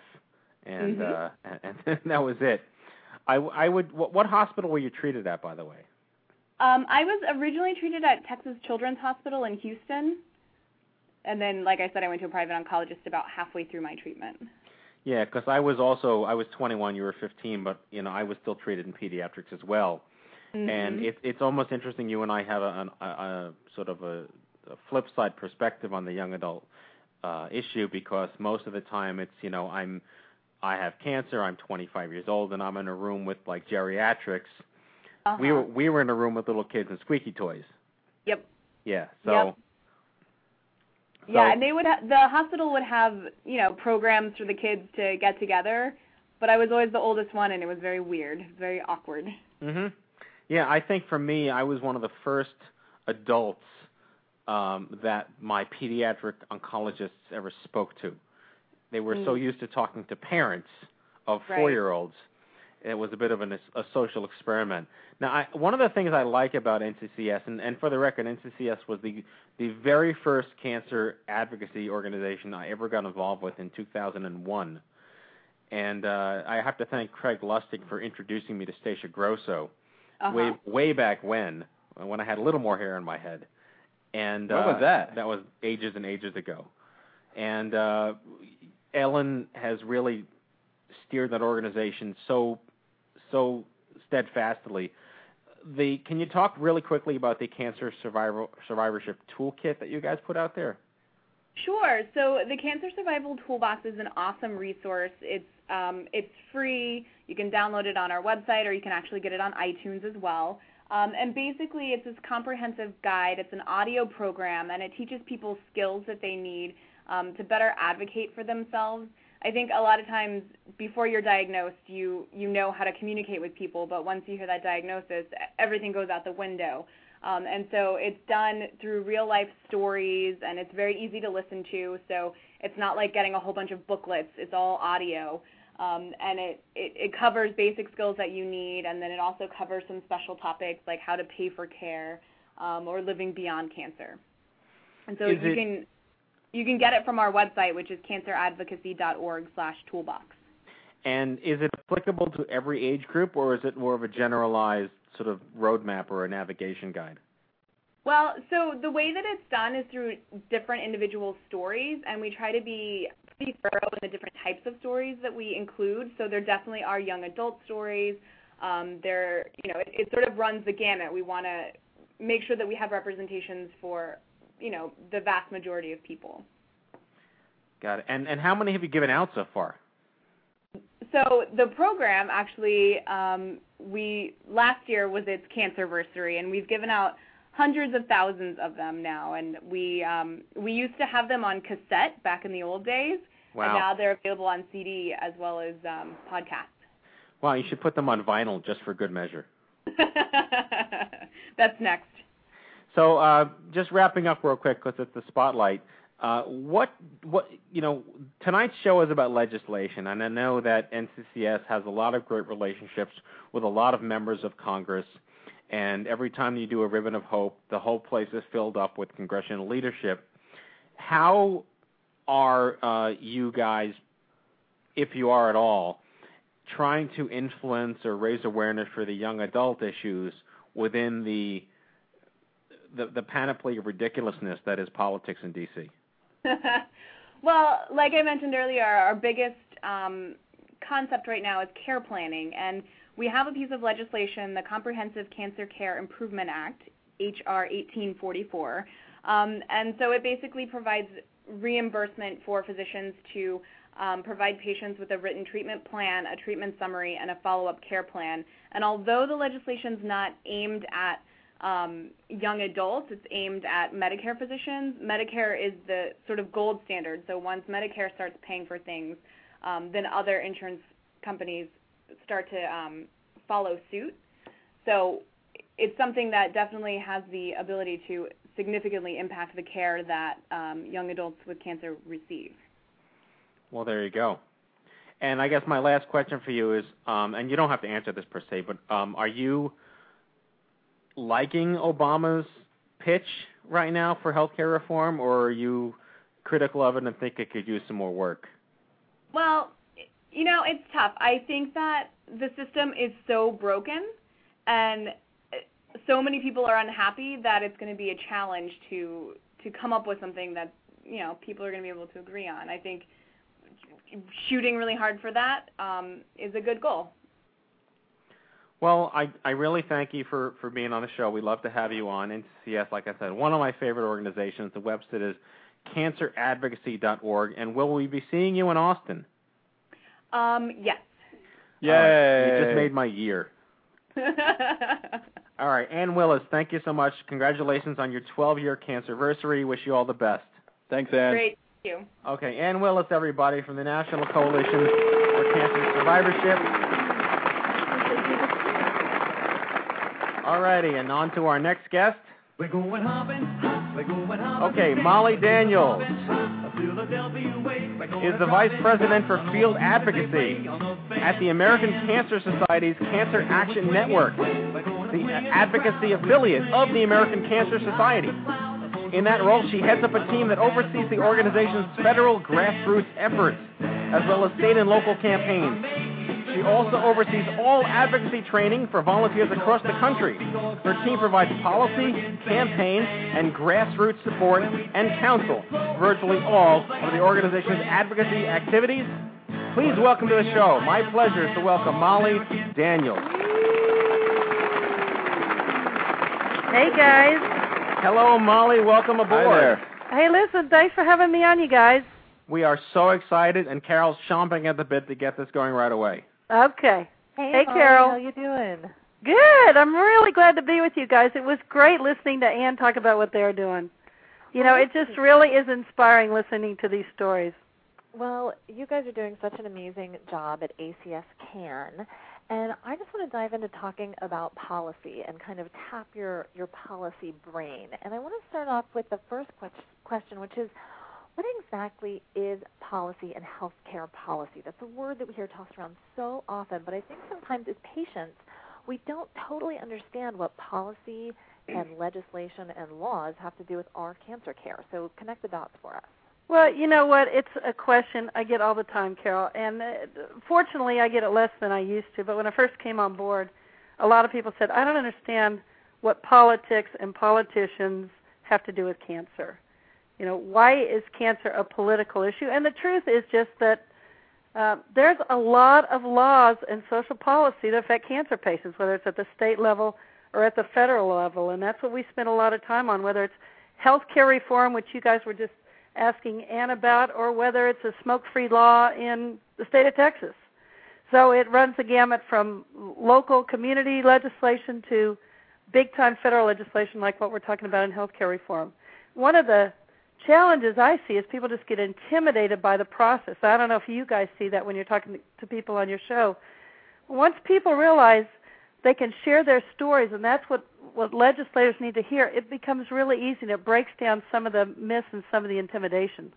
and Mhm. uh and, and that was it. I I would what, what hospital were you treated at by the way? Um, I was originally treated at Texas Children's Hospital in Houston, and then, like I said, I went to a private oncologist about halfway through my treatment. Yeah, because I was also I was 21, you were 15, but you know I was still treated in pediatrics as well. And Mhm. it, it's almost interesting. You and I have a, a, a sort of a, a flip side perspective on the young adult uh, issue because most of the time it's you know I'm I have cancer. I'm 25 years old and I'm in a room with like geriatrics. Uh-huh. We were we were in a room with little kids and squeaky toys. Yep. Yeah. So. Yep. so yeah, and they would ha- the hospital would have you know programs for the kids to get together, but I was always the oldest one, and it was very weird, very awkward. Mhm. Yeah, I think for me, I was one of the first adults um, that my pediatric oncologists ever spoke to. They were so Mm. used to talking to parents of Right. four-year-olds. It was a bit of an, a social experiment. Now, I, one of the things I like about NCCS, and, and for the record, NCCS was the the very first cancer advocacy organization I ever got involved with in 2001. and uh, I have to thank Craig Lustig for introducing me to Stacia Grosso Uh-huh. way way back when, when I had a little more hair in my head. And When uh, was that? That was ages and ages ago. And uh, Ellen has really steered that organization so so steadfastly. The can you talk really quickly about the cancer survival survivorship toolkit that you guys put out there? Sure. So the Cancer Survival Toolbox is an awesome resource. It's um, it's free. You can download it on our website, or you can actually get it on iTunes as well. Um, and basically, it's this comprehensive guide. It's an audio program, and it teaches people skills that they need um, to better advocate for themselves. I think a lot of times before you're diagnosed, you you know how to communicate with people, but once you hear that diagnosis, everything goes out the window. Um, and so it's done through real life stories, and it's very easy to listen to. So it's not like getting a whole bunch of booklets. It's all audio, um, and it, it it covers basic skills that you need, and then it also covers some special topics like how to pay for care um, or living beyond cancer. And so Is you it- can you can get it from our website, which is canceradvocacy.org/toolbox. And is it applicable to every age group, or is it more of a generalized sort of roadmap or a navigation guide? Well, so the way that it's done is through different individual stories, and we try to be pretty thorough in the different types of stories that we include. So there definitely are young adult stories. Um, there, you know, it, it sort of runs the gamut. We want to make sure that we have representations for, you know, the vast majority of people. Got it. And and how many have you given out so far? So the program actually, um, we last year was its cancerversary, and we've given out hundreds of thousands of them now. And we um, we used to have them on cassette back in the old days, Wow. and now they're available on CD as well as um, podcast. Wow, you should put them on vinyl just for good measure. That's next. So, uh, just wrapping up real quick because it's the spotlight. Uh, what what you know tonight's show is about legislation, and I know that NCCS has a lot of great relationships with a lot of members of Congress. And every time you do a ribbon of hope, the whole place is filled up with congressional leadership. How are uh, you guys, if you are at all, trying to influence or raise awareness for the young adult issues within the the, the panoply of ridiculousness that is politics in DC? well, like I mentioned earlier, our biggest um, concept right now is care planning, and we have a piece of legislation, the Comprehensive Cancer Care Improvement Act, HR 1844, um, and so it basically provides reimbursement for physicians to um, provide patients with a written treatment plan, a treatment summary, and a follow-up care plan. And although the legislation is not aimed at young adults. It's aimed at Medicare physicians. Medicare is the sort of gold standard. So once Medicare starts paying for things, um, then other insurance companies start to um, follow suit. So it's something that definitely has the ability to significantly impact the care that um, young adults with cancer receive. Well, there you go. And I guess my last question for you is, um, and you don't have to answer this per se, but um, are you liking Obama's pitch right now for healthcare reform, or are you critical of it and think it could use some more work? Well, you know, it's tough. I think that the system is so broken and so many people are unhappy that it's going to be a challenge to to come up with something that, you know, people are going to be able to agree on. I think shooting really hard for that um, is a good goal. Well, I I really thank you for for being on the show. We love to have you on. NCCS, like I said, one of my favorite organizations. The website is canceradvocacy.org. And will we be seeing you in Austin? Um, yes. All right. You just made my year. All right, Anne Willis, thank you so much. Congratulations on your 12-year cancerversary. Wish you all the best. Thanks, Anne. Great. Thank you. Okay, Anne Willis, everybody, from the National Coalition for Cancer Survivorship. All righty, and on to our next guest. We're going hopping, we're going hopping. Okay, Molly Daniels Philadelphia way. We're going is the Vice President for Field Advocacy at the American Cancer Society's Cancer Action Network, the advocacy affiliate of the American Cancer Society. In that role, she heads up a team that oversees the organization's federal grassroots efforts. as well as state and local campaigns. She also oversees all advocacy training for volunteers across the country. Her team provides policy, campaign, and grassroots support and counsel virtually all of the organization's advocacy activities. Please welcome to the show. My pleasure is to welcome Molly Daniels. Hey guys. Hello, Molly. Welcome aboard. Hey, listen, thanks for having me on, you guys. We are so excited, and Carol's chomping at the bit to get this going right away. Okay. Hey, Hey, Molly, Carol. How you doing? Good. I'm really glad to be with you guys. It was great listening to Anne talk about what they're doing. You know, it just really is inspiring listening to these stories. Well, you guys are doing such an amazing job at ACS CAN, and I just want to dive into talking about policy and kind of tap your your policy brain. And I want to start off with the first question, which is, what exactly is policy and healthcare policy? That's a word that we hear tossed around so often, but I think sometimes as patients, we don't totally understand what policy and legislation and laws have to do with our cancer care. So connect the dots for us. Well, you know what? It's a question I get all the time, Carol. And uh, fortunately, I get it less than I used to. But when I first came on board, a lot of people said, I don't understand what politics and politicians have to do with cancer. You know, why is cancer a political issue? And the truth is just that uh, there's a lot of laws and social policy that affect cancer patients, whether it's at the state level or at the federal level. And that's what we spend a lot of time on, whether it's health care reform, which you guys were just asking Anne about, or whether it's a smoke-free law in the state of Texas. So it runs the gamut from local community legislation to big-time federal legislation like what we're talking about in health care reform. One of the challenges I see is people just get intimidated by the process. I don't know if you guys see that when you're talking to people on your show. Once people realize they can share their stories, and that's what what legislators need to hear, it becomes really easy and it breaks down some of the myths and some of the intimidation.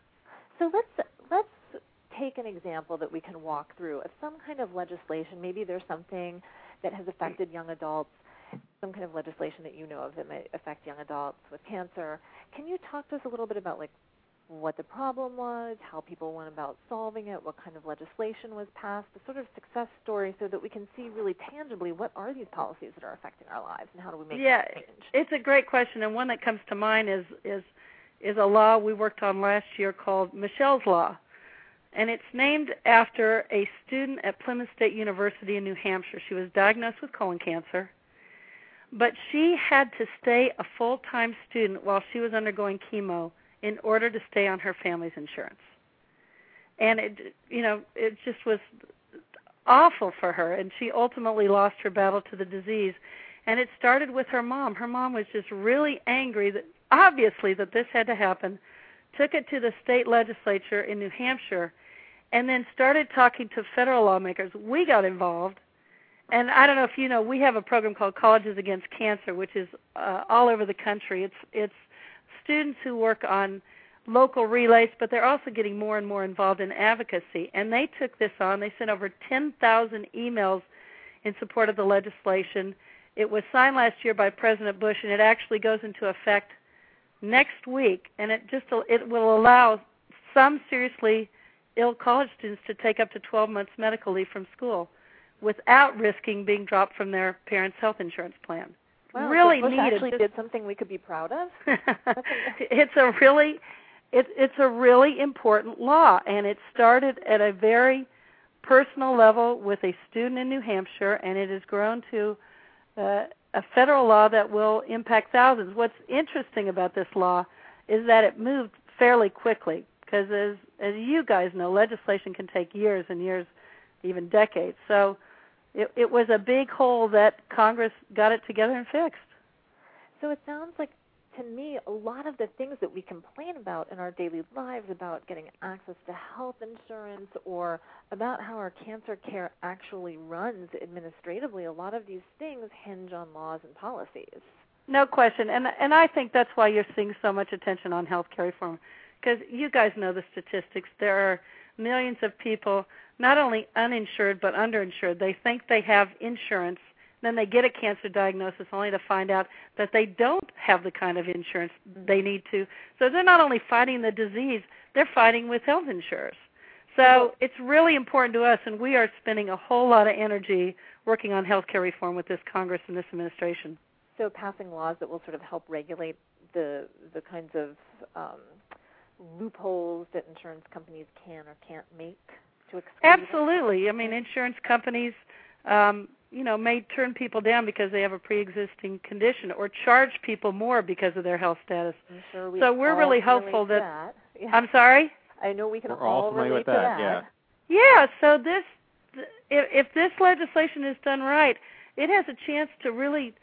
So let's let's take an example that we can walk through of some kind of legislation. Maybe there's something that has affected young adults, some kind of legislation that you know of that might affect young adults with cancer. Can you talk to us a little bit about like what the problem was, how people went about solving it, what kind of legislation was passed, the sort of success story so that we can see really tangibly what are these policies that are affecting our lives and how do we make yeah, change? it's a great question, and one that comes to mind is is is a law we worked on last year called Michelle's Law, and it's named after a student at Plymouth State University in New Hampshire. She was diagnosed with colon cancer, but she had to stay a full-time student while she was undergoing chemo in order to stay on her family's insurance. And it you know, it just was awful for her and she ultimately lost her battle to the disease. And it started with her mom. Her mom was just really angry that obviously that this had to happen. Took it to the state legislature in New Hampshire and then started talking to federal lawmakers. We got involved. And I don't know if you know, we have a program called Colleges Against Cancer, which is uh, all over the country. It's it's students who work on local relays, but they're also getting more and more involved in advocacy. And they took this on. They sent over 10,000 emails in support of the legislation. It was signed last year by President Bush, and it actually goes into effect next week. And it just it will allow some seriously ill college students to take up to 12 months medical leave from school without risking being dropped from their parents' health insurance plan Wow, really so needed. actually did something we could be proud of. it's a really it's it's a really important law and it started at a very personal level with a student in New Hampshire and it has grown to uh, a federal law that will impact thousands. What's interesting about this law is that it moved fairly quickly because as as you guys know legislation can take years and years even decades. So it, it was a big hole that Congress got it together and fixed. So it sounds like to me a lot of the things that we complain about in our daily lives about getting access to health insurance or about how our cancer care actually runs administratively, a lot of these things hinge on laws and policies. No question, and and I think that's why you're seeing so much attention on health care reform, because you guys know the statistics. There are millions of people not only uninsured but underinsured. They think they have insurance, then they get a cancer diagnosis only to find out that they don't have the kind of insurance they need to. So they're not only fighting the disease, they're fighting with health insurers. So it's really important to us, and we are spending a whole lot of energy working on health care reform with this Congress and this administration. So passing laws that will sort of help regulate the the kinds of um, loopholes that insurance companies can or can't make to exclude. Absolutely. I mean, insurance companies, um, you know, may turn people down because they have a pre-existing condition, or charge people more because of their health status. I'm sure we so we're really hopeful that. that. Yeah. I'm sorry. I know we can We're all familiar relate with to that, yeah. Yeah. So this, if, if this legislation is done right, it has a chance to really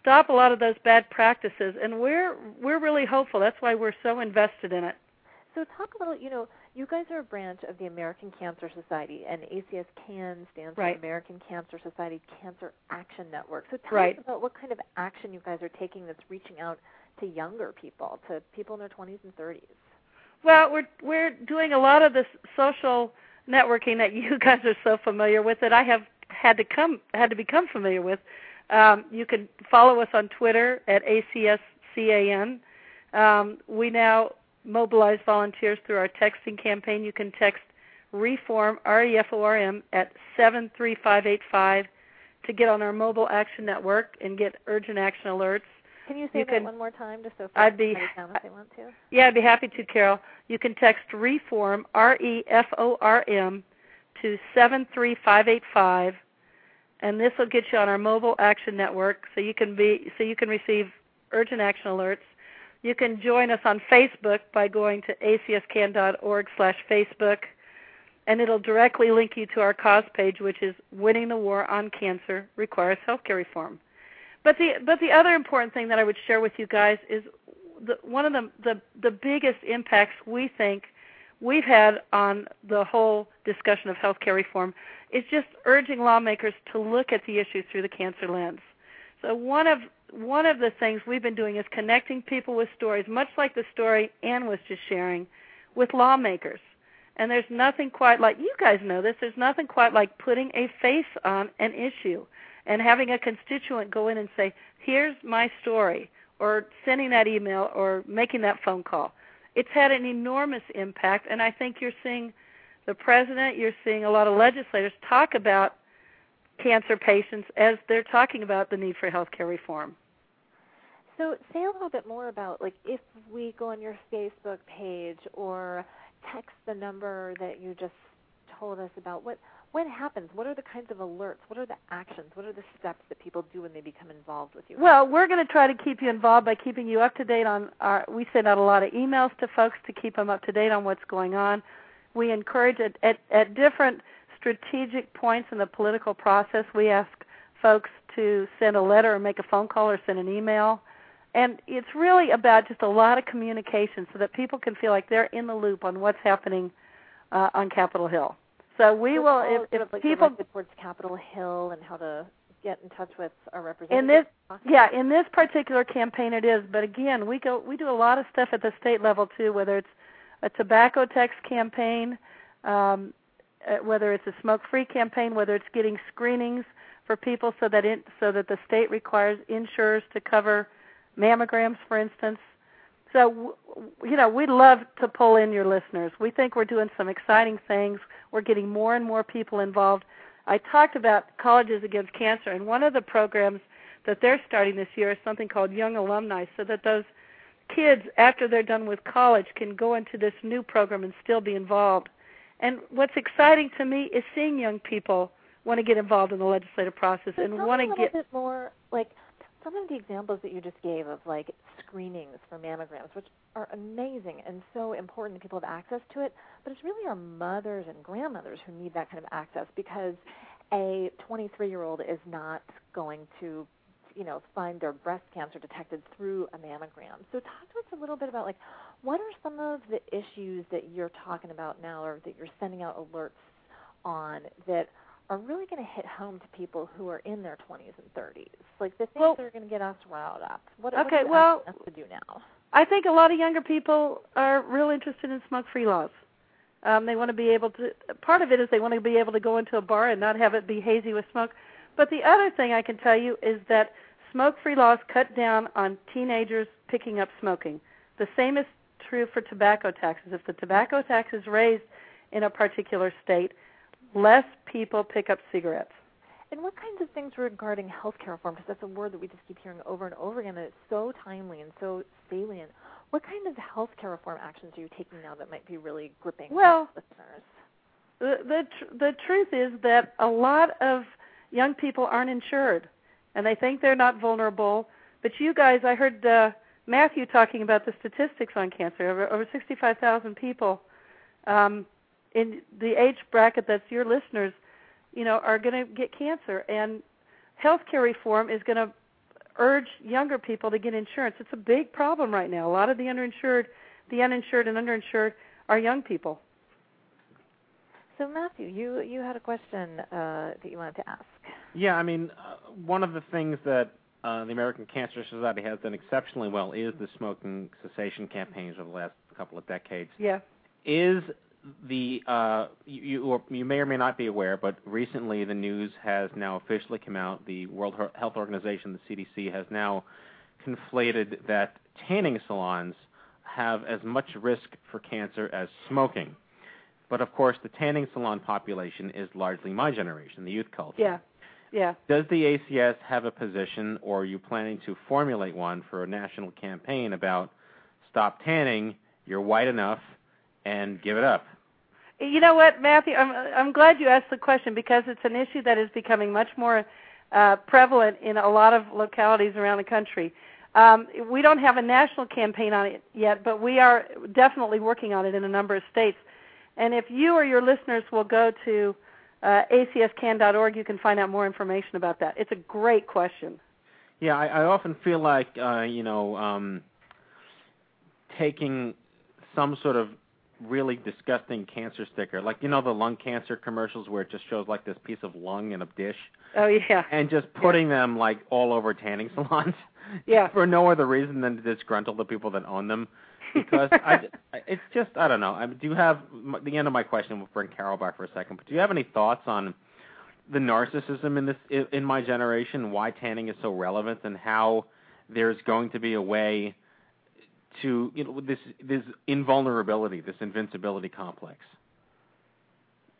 stop a lot of those bad practices, and we're we're really hopeful. That's why we're so invested in it. So talk a little, you know, you guys are a branch of the American Cancer Society, and ACS CAN stands Right. for American Cancer Society Cancer Action Network. So tell Right. us about what kind of action you guys are taking that's reaching out to younger people, to people in their 20s and 30s. Well, we're we're doing a lot of this social networking that you guys are so familiar with that I have had to come had to become familiar with. Um, you can follow us on Twitter at ACSCAN. Um, we now mobilize volunteers through our texting campaign. You can text reform R E F O R M at seven three five eight five to get on our mobile action network and get urgent action alerts. Can you say You that can- one more time, just so folks I'd be- down if they want to? Yeah, I'd be happy to, Carol. You can text reform R E F O R M to seven three five eight five, and this will get you on our mobile action network, so you can be so you can receive urgent action alerts. You can join us on Facebook by going to acscan.org slash Facebook, and it'll directly link you to our cause page, which is Winning the War on Cancer Requires Healthcare Reform. But the but the other important thing that I would share with you guys is the, one of the, the the biggest impacts we think we've had on the whole discussion of healthcare reform is just urging lawmakers to look at the issue through the cancer lens. So one of one of the things we've been doing is connecting people with stories, much like the story Anne was just sharing, with lawmakers. And there's nothing quite like you guys know this. There's nothing quite like putting a face on an issue and having a constituent go in and say, "Here's my story," or sending that email or making that phone call. It's had an enormous impact, and I think you're seeing the president, you're seeing a lot of legislators talk about cancer patients as they're talking about the need for health care reform. So say a little bit more about like if we go on your Facebook page or text the number that you just told us about what what happens? What are the kinds of alerts? What are the actions? What are the steps that people do when they become involved with you? Well, we're going to try to keep you involved by keeping you up to date on our. We send out a lot of emails to folks to keep them up to date on what's going on. We encourage at at, at different strategic points in the political process. We ask folks to send a letter or make a phone call or send an email. And it's really about just a lot of communication so that people can feel like they're in the loop on what's happening uh, on Capitol Hill. So we will, if, if like people towards Capitol Hill and how to get in touch with our representatives. in this yeah in this particular campaign it is but again we go we do a lot of stuff at the state level too whether it's a tobacco tax campaign um, Uh, whether it's a smoke free campaign whether it's getting screenings for people so that it so that the state requires insurers to cover mammograms for instance. So you know we'd love to pull in your listeners. We think we're doing some exciting things. We're getting more and more people involved. I talked about Colleges Against Cancer, and one of the programs that they're starting this year is something called Young Alumni, so that those kids, after they're done with college, can go into this new program and still be involved. And what's exciting to me is seeing young people want to get involved in the legislative process So and want to a get. bit more like some of the examples that you just gave of like screenings for mammograms, which are amazing and so important that people have access to it. But it's really our mothers and grandmothers who need that kind of access because a 23 year old is not going to you know find their breast cancer detected through a mammogram. So talk to us a little bit about like what are some of the issues that you're talking about now or that you're sending out alerts on that are really going to hit home to people who are in their 20s and 30s. Like the things that are going to get us riled up. What, what Okay, are you well- us to do now? I think a lot of younger people are real interested in smoke-free laws. Um, they want to be able to. Part of it is they want to be able to go into a bar and not have it be hazy with smoke. But the other thing I can tell you is that smoke-free laws cut down on teenagers picking up smoking. The same is true for tobacco taxes. If the tobacco tax is raised in a particular state, less people pick up cigarettes. And what kinds of things regarding healthcare reform? Because that's a word that we just keep hearing over and over again, and it's so timely and so salient. What kind of healthcare reform actions are you taking now that might be really gripping Well, listeners? The the tr- the truth is that a lot of young people aren't insured, and they think they're not vulnerable. But you guys, I heard uh, Matthew talking about the statistics on cancer. Over, over 65,000 people um, in the age bracket that's your listeners, you know, are going to get cancer, and healthcare reform is going to urge younger people to get insurance. It's a big problem right now. A lot of the underinsured, the uninsured, and underinsured are young people. So Matthew, you you had a question uh, that you wanted to ask. Yeah, I mean, uh, one of the things that uh, the American Cancer Society has done exceptionally well is the smoking cessation campaigns over the last couple of decades. Yeah. Is the uh, you you, or you may or may not be aware, but recently the news has now officially come out. The World Health Organization, the CDC, has now conflated that tanning salons have as much risk for cancer as smoking. But of course, the tanning salon population is largely my generation, the youth culture. Yeah. Yeah. Does the ACS have a position, or are you planning to formulate one for a national campaign about stop tanning, you're white enough, and give it up? You know what, Matthew? I'm I'm glad you asked the question because it's an issue that is becoming much more uh, prevalent in a lot of localities around the country. Um, we don't have a national campaign on it yet, but we are definitely working on it in a number of states. And if you or your listeners will go to uh, acscan.org, you can find out more information about that. It's a great question. Yeah, I, I often feel like uh, you know um, taking some sort of really disgusting cancer sticker, like you know the lung cancer commercials where it just shows like this piece of lung in a dish. Oh yeah. And just putting yeah. them like all over tanning salons. Yeah. For no other reason than to disgruntle the people that own them. Because I, it's just I don't know. I do you have the end of my question? We'll bring Carol back for a second. But do you have any thoughts on the narcissism in this in my generation? Why tanning is so relevant, and how there's going to be a way to you know this this invulnerability, this invincibility complex.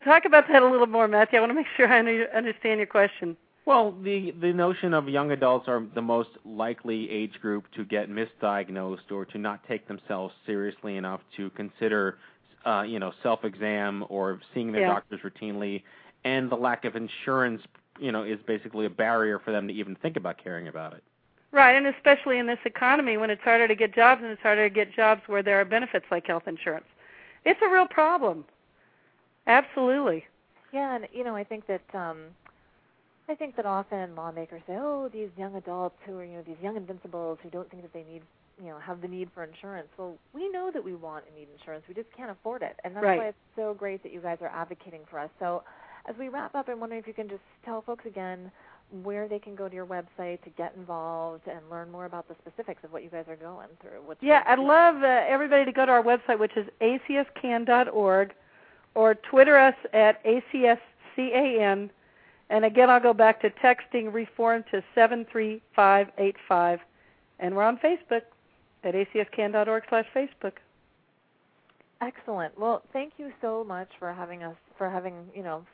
Talk about that a little more, Matthew. I want to make sure I understand your question. Well, the the notion of young adults are the most likely age group to get misdiagnosed or to not take themselves seriously enough to consider, uh, you know, self-exam or seeing their yeah. doctors routinely, and the lack of insurance, you know, is basically a barrier for them to even think about caring about it. Right, and especially in this economy when it's harder to get jobs and it's harder to get jobs where there are benefits like health insurance. It's a real problem. Absolutely. Yeah, and you know, I think that um I think that often lawmakers say, "Oh, these young adults who are, you know, these young invincibles who don't think that they need, you know, have the need for insurance." Well, we know that we want and need insurance. We just can't afford it, and that's right. why it's so great that you guys are advocating for us. So, as we wrap up, I'm wondering if you can just tell folks again where they can go to your website to get involved and learn more about the specifics of what you guys are going through. What's yeah, I'd love uh, everybody to go to our website, which is acscan.org, or Twitter us at acscan. And again, I'll go back to texting reform to 73585. And we're on Facebook at acscan.org slash Facebook. Excellent. Well, thank you so much for having us, for having, you know,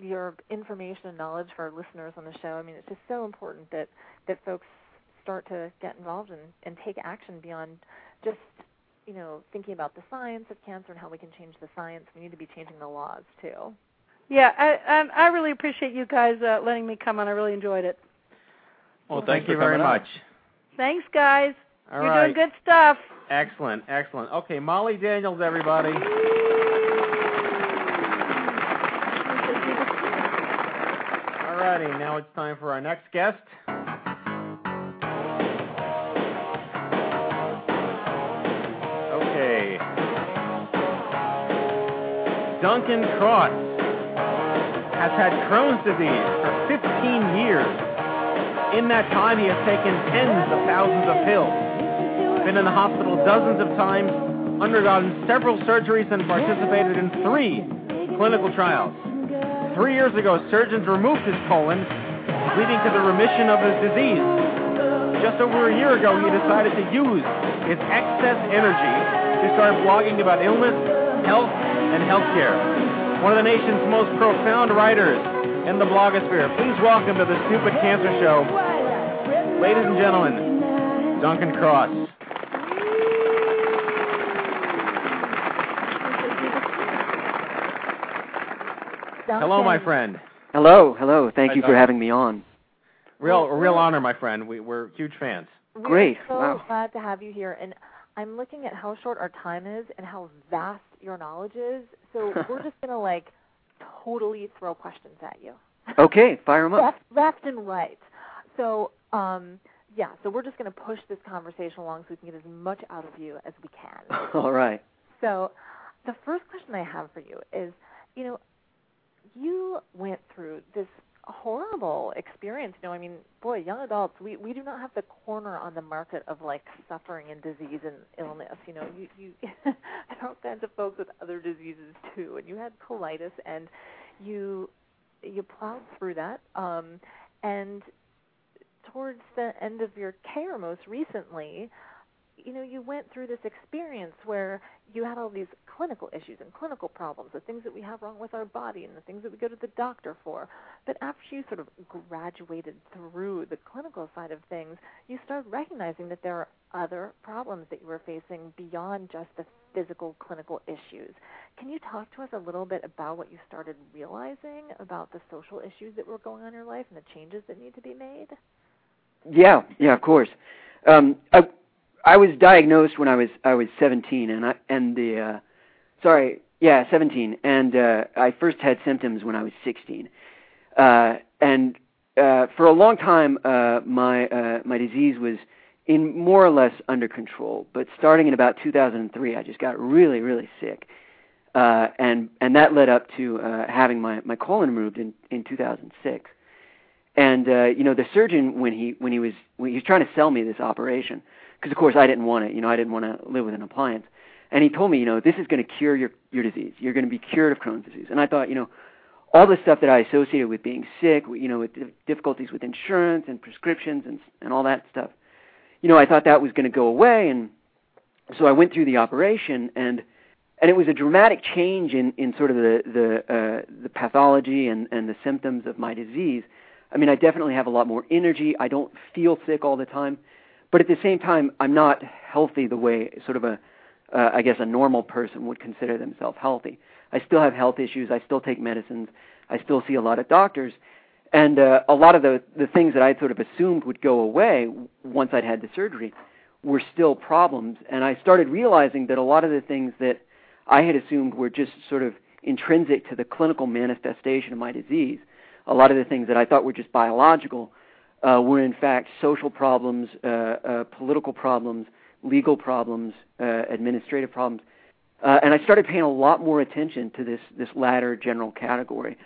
your information and knowledge for our listeners on the show. I mean, it's just so important that, that folks start to get involved and, and take action beyond just, you know, thinking about the science of cancer and how we can change the science. We need to be changing the laws, too. Yeah, I um, I really appreciate you guys uh, letting me come on. I really enjoyed it. Well, thank you very much. Thanks, guys. All You're right. doing good stuff. Excellent, excellent. Okay, Molly Daniels, everybody. All righty, now it's time for our next guest. Okay. Duncan Cross has had Crohn's disease for 15 years. In that time, he has taken tens of thousands of pills, been in the hospital dozens of times, undergone several surgeries, and participated in three clinical trials. Three years ago, surgeons removed his colon, leading to the remission of his disease. Just over a year ago, he decided to use his excess energy to start blogging about illness, health, and healthcare. One of the nation's most profound writers in the blogosphere. Please welcome to the Stupid Cancer Show, ladies and gentlemen, Duncan Cross. Hello, my friend. Hello, hello. Thank Hi, you for Doug. having me on. Real, real honor, my friend. We, we're huge fans. Great. We're so Wow. glad to have you here. And I'm looking at how short our time is and how vast your knowledge is. So we're just gonna like totally throw questions at you. Okay, fire 'em up. Left, left and right. So um, yeah. So we're just gonna push this conversation along so we can get as much out of you as we can. All right. So, the first question I have for you is, you know, you went through this horrible experience. You know, I mean, boy, young adults, we we do not have the corner on the market of like suffering and disease and illness. You know, you you there are all kinds of folks with other diseases too, and you had colitis, and you you plowed through that. Um, and towards the end of your care, most recently, you know, you went through this experience where you had all these clinical issues and clinical problems, the things that we have wrong with our body and the things that we go to the doctor for. But after you sort of graduated through the clinical side of things, you start recognizing that there are other problems that you were facing beyond just the physical clinical issues. Can you talk to us a little bit about what you started realizing about the social issues that were going on in your life and the changes that need to be made? Yeah, yeah, of course. Um, I, I was diagnosed when I was I was 17, and I and the uh, sorry, yeah, 17, and uh, I first had symptoms when I was 16, uh, and uh, for a long time uh, my uh, my disease was in more or less under control. But starting in about 2003, I just got really really sick, uh, and and that led up to uh, having my my colon removed in in 2006 and uh you know the surgeon when he when he was when he was trying to sell me this operation because of course I didn't want it you know I didn't want to live with an appliance. And he told me you know this is going to cure your your disease. You're going to be cured of Crohn's disease. And I thought you know all the stuff that I associated with being sick you know with difficulties with insurance and prescriptions and and all that stuff you know I thought that was going to go away. And so I went through the operation and and it was a dramatic change in in sort of the the uh the pathology and and the symptoms of my disease. I mean, I definitely have a lot more energy. I don't feel sick all the time, but at the same time, I'm not healthy the way sort of a, uh, I guess, a normal person would consider themselves healthy. I still have health issues. I still take medicines. I still see a lot of doctors, and uh, a lot of the the things that I sort of assumed would go away once I'd had the surgery were still problems. And I started realizing that a lot of the things that I had assumed were just sort of intrinsic to the clinical manifestation of my disease a lot of the things that I thought were just biological uh, were in fact social problems, uh, uh, political problems, legal problems, uh, administrative problems, uh, and I started paying a lot more attention to this this latter general category,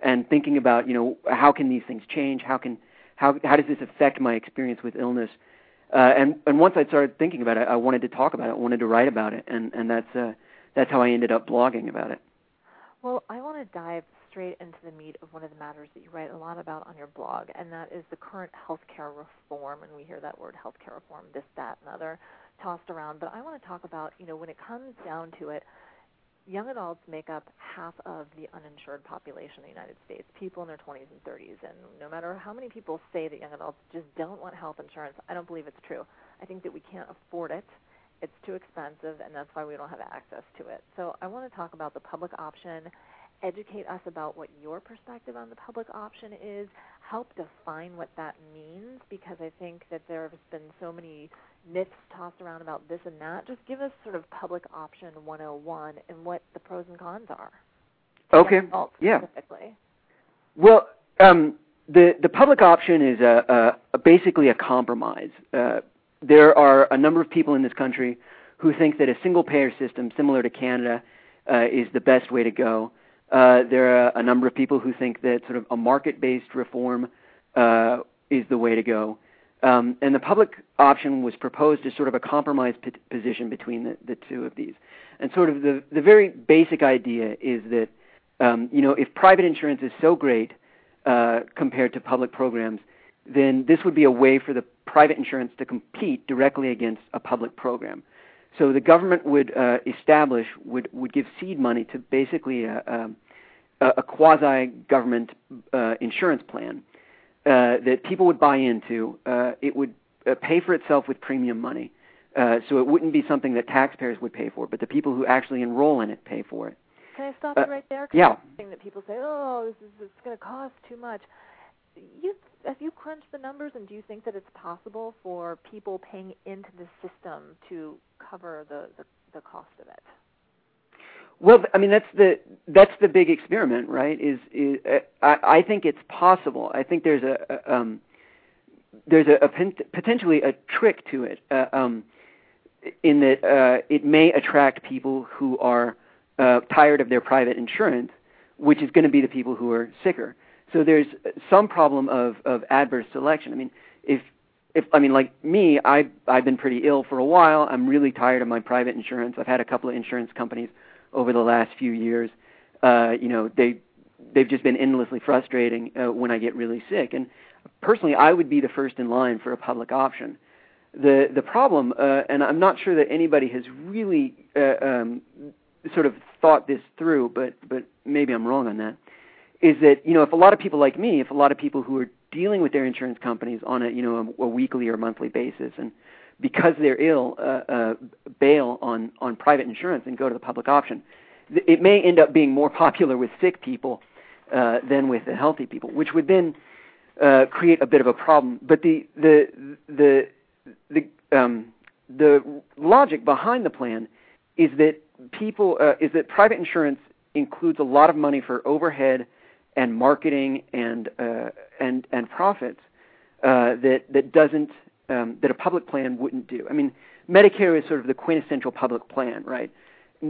and thinking about you know how can these things change? How can how how does this affect my experience with illness? And and once I started thinking about it, I wanted to talk about it, I wanted to write about it, and and that's that's how I ended up blogging about it. Well, I want to dive straight into the meat of one of the matters that you write a lot about on your blog, and that is the current healthcare reform. And we hear that word healthcare reform, this, that, and other, tossed around. But I want to talk about, you know, when it comes down to it, young adults make up half of the uninsured population in the United States, people in their 20s and 30s. And no matter how many people say that young adults just don't want health insurance, I don't believe it's true. I think that we can't afford it. It's too expensive, and that's why we don't have access to it. So I want to talk about the public option educate us about what your perspective on the public option is, help define what that means, because I think that there have been so many myths tossed around about this and that. Just give us sort of public option 101 and what the pros and cons are. Okay. Yeah. Well, um, the the public option is a, a, a basically a compromise. Uh, there are a number of people in this country who think that a single payer system similar to Canada uh, is the best way to go. Uh, there are a number of people who think that sort of a market-based reform uh, is the way to go. Um, and the public option was proposed as sort of a compromise p- position between the, the two of these. And sort of the, the very basic idea is that, um, you know, if private insurance is so great uh, compared to public programs, then this would be a way for the private insurance to compete directly against a public program. So the government would uh, establish would would give seed money to basically a, a, a quasi government uh, insurance plan uh, that people would buy into. Uh, it would uh, pay for itself with premium money, uh, so it wouldn't be something that taxpayers would pay for, but the people who actually enroll in it pay for it. Can I stop you right there? Yeah. Thing that people say, oh, this is it's going to cost too much. You have you crunched the numbers, and do you think that it's possible for people paying into the system to cover the the, the cost of it? Well, I mean that's the that's the big experiment, right? Is, is uh, I, I think it's possible. I think there's a, a um, there's a, a potentially a trick to it, uh, um, in that uh, it may attract people who are uh, tired of their private insurance, which is going to be the people who are sicker. So there's some problem of, of adverse selection. I mean, if if I mean like me, I I've been pretty ill for a while. I'm really tired of my private insurance. I've had a couple of insurance companies over the last few years. Uh, you know, they they've just been endlessly frustrating uh, when I get really sick. And personally, I would be the first in line for a public option. The the problem, uh, and I'm not sure that anybody has really uh, um, sort of thought this through, but but maybe I'm wrong on that. Is that you know if a lot of people like me, if a lot of people who are dealing with their insurance companies on a you know a, a weekly or monthly basis, and because they're ill, uh, uh, bail on on private insurance and go to the public option, it may end up being more popular with sick people uh, than with the healthy people, which would then uh, create a bit of a problem. But the the the the um, the logic behind the plan is that people uh, is that private insurance includes a lot of money for overhead and marketing and uh, and and profits uh, that that doesn't um, that a public plan wouldn't do. I mean, Medicare is sort of the quintessential public plan, right?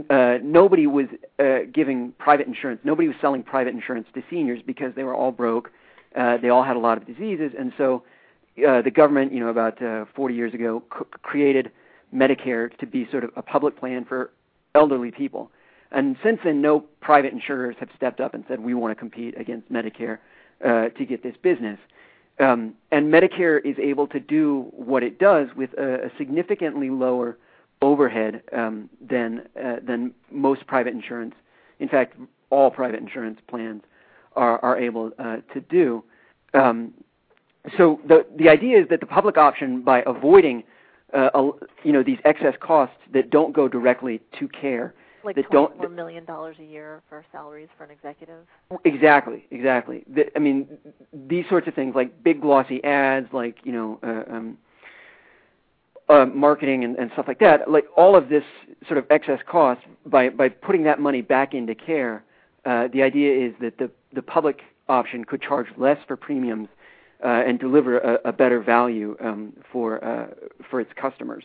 Uh, nobody was uh, giving private insurance. Nobody was selling private insurance to seniors because they were all broke. Uh, they all had a lot of diseases, and so uh, the government, you know, about uh, 40 years ago, c- created Medicare to be sort of a public plan for elderly people. And since then, no private insurers have stepped up and said we want to compete against Medicare uh, to get this business. Um, and Medicare is able to do what it does with a, a significantly lower overhead um, than uh, than most private insurance. In fact, all private insurance plans are are able uh, to do. Um, so the the idea is that the public option, by avoiding uh, you know these excess costs that don't go directly to care, like that don't million dollars a year for salaries for an executive. Exactly, exactly. The, I mean, these sorts of things like big glossy ads, like you know, uh, um, uh, marketing and, and stuff like that. Like all of this sort of excess cost by by putting that money back into care. Uh, the idea is that the the public option could charge less for premiums uh, and deliver a, a better value um, for uh, for its customers.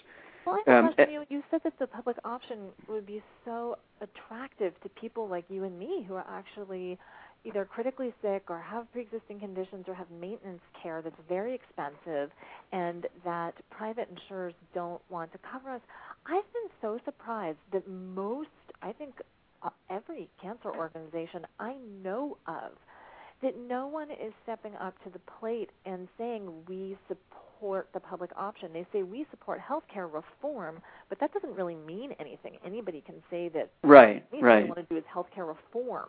Well, I have Um, question. You, you said that the public option would be so attractive to people like you and me who are actually either critically sick or have pre-existing conditions or have maintenance care that's very expensive and that private insurers don't want to cover us. I've been so surprised that most, I think uh, every cancer organization I know of, that no one is stepping up to the plate and saying we support the public option. They say we support healthcare reform, but that doesn't really mean anything. Anybody can say that Right, anything right. they want to do is healthcare reform.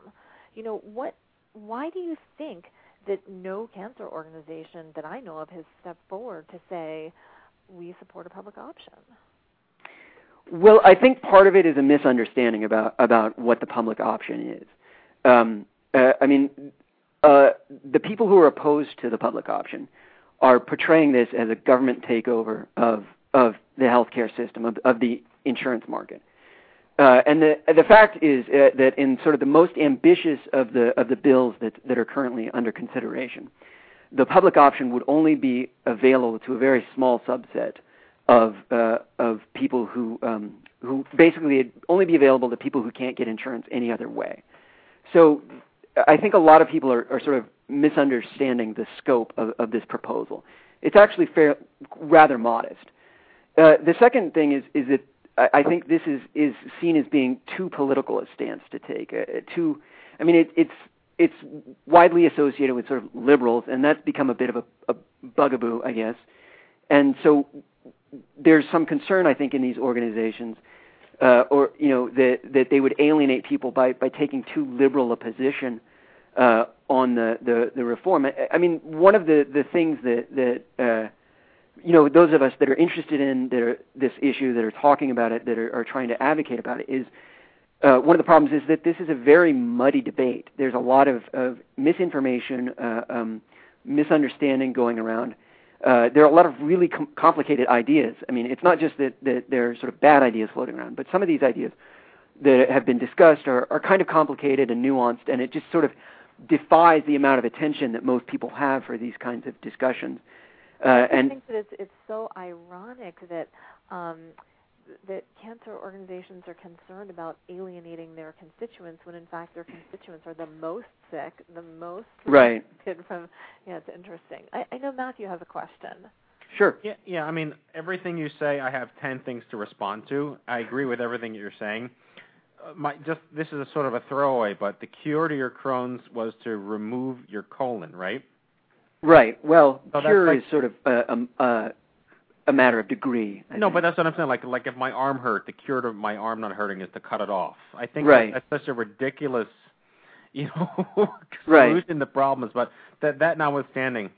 You know, what why do you think that no cancer organization that I know of has stepped forward to say we support a public option? Well, I think part of it is a misunderstanding about about what the public option is. Um, uh, I mean, uh, the people who are opposed to the public option are portraying this as a government takeover of of the healthcare system of, of the insurance market. Uh, and the the fact is uh, that in sort of the most ambitious of the of the bills that that are currently under consideration, the public option would only be available to a very small subset of uh, of people who um, who basically only be available to people who can't get insurance any other way. So I think a lot of people are, are sort of misunderstanding the scope of, of this proposal. It's actually fair, rather modest. Uh, the second thing is is that I, think this is is seen as being too political a stance to take. Uh, too, I mean, it, it's it's widely associated with sort of liberals, and that's become a bit of a, a bugaboo, I guess. and so there's some concern, I think, in these organizations, uh, or you know, that that they would alienate people by by taking too liberal a position uh, on the, the the reform. I, I mean, one of the the things that that uh, you know, those of us that are interested in that are, this issue, that are talking about it, that are, are trying to advocate about it, is uh, one of the problems is that this is a very muddy debate. There's a lot of, of misinformation, uh, um, misunderstanding going around. Uh, there are a lot of really com- complicated ideas. I mean, it's not just that, that there are sort of bad ideas floating around, but some of these ideas that have been discussed are, are kind of complicated and nuanced, and it just sort of defies the amount of attention that most people have for these kinds of discussions. Uh, I and think that it's it's so ironic that um, that cancer organizations are concerned about alienating their constituents when in fact their constituents are the most sick, the most Right. protected from. Yeah, it's interesting. I, I know Matthew has a question. Sure. Yeah, yeah. I mean, everything you say, I have ten things to respond to. I agree with everything you're saying. Uh, my just this is a sort of a throwaway, but the cure to your Crohn's was to remove your colon, right? Right. Well, So cure like- is sort of uh, um, uh, a matter of degree. I no, think. but that's what I'm saying. Like, like if my arm hurt, the cure to my arm not hurting is to cut it off. I think Right. that, that's such a ridiculous, you know, Right. solution to problems. But that that notwithstanding,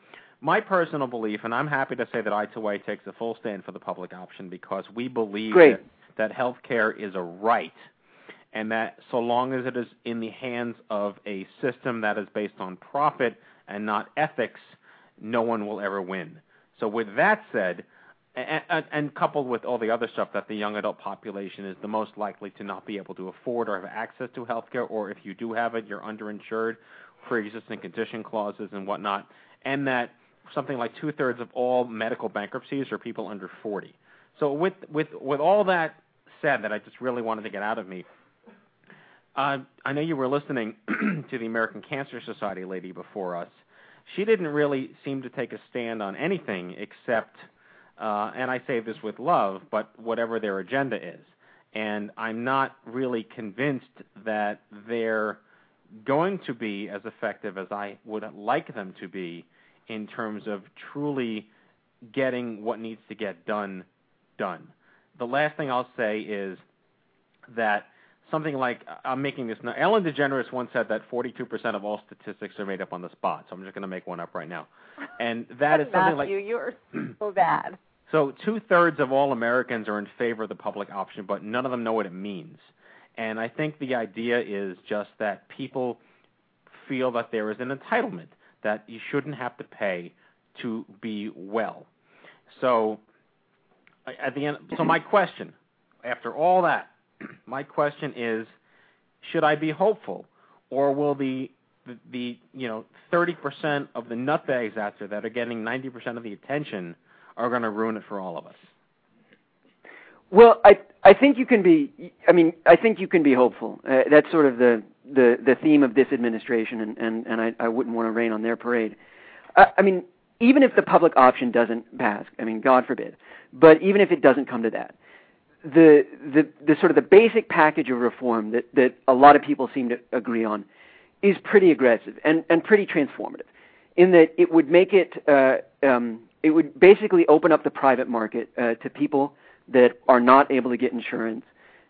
my personal belief, and I'm happy to say that I2Y takes a full stand for the public option because we believe Great. that, that health care is a right, and that so long as it is in the hands of a system that is based on profit and not ethics, no one will ever win. So with that said, and, and, coupled with all the other stuff that the young adult population is the most likely to not be able to afford or have access to health care, or if you do have it, you're underinsured, pre-existing condition clauses and whatnot, and that something like two thirds of all medical bankruptcies are people under 40. So with with with all that said, that I just really wanted to get out of me. Uh, I know you were listening to the American Cancer Society lady before us. She didn't really seem to take a stand on anything except, uh, and I say this with love, but whatever their agenda is. And I'm not really convinced that they're going to be as effective as I would like them to be in terms of truly getting what needs to get done done. The last thing I'll say is that something like I'm making this now. Ellen DeGeneres once said that 42% of all statistics are made up on the spot. So I'm just going to make one up right now, and that is something like Matthew, you're so bad. so two thirds of all Americans are in favor of the public option, but none of them know what it means. And I think the idea is just that people feel that there is an entitlement that you shouldn't have to pay to be well. So at the end, so my question, after all that, my question is, should I be hopeful, or will the the, the you know 30% of the nutbags out there that are getting 90% of the attention are going to ruin it for all of us? Well, I I think you can be. I mean, I think you can be hopeful. Uh, that's sort of the the the theme of this administration, and and and I I wouldn't want to rain on their parade. I, I mean, even if the public option doesn't pass, I mean, God forbid, but even if it doesn't come to that, the the the sort of the basic package of reform that that a lot of people seem to agree on is pretty aggressive and and pretty transformative, in that it would make it uh, um, it would basically open up the private market uh, to people that are not able to get insurance.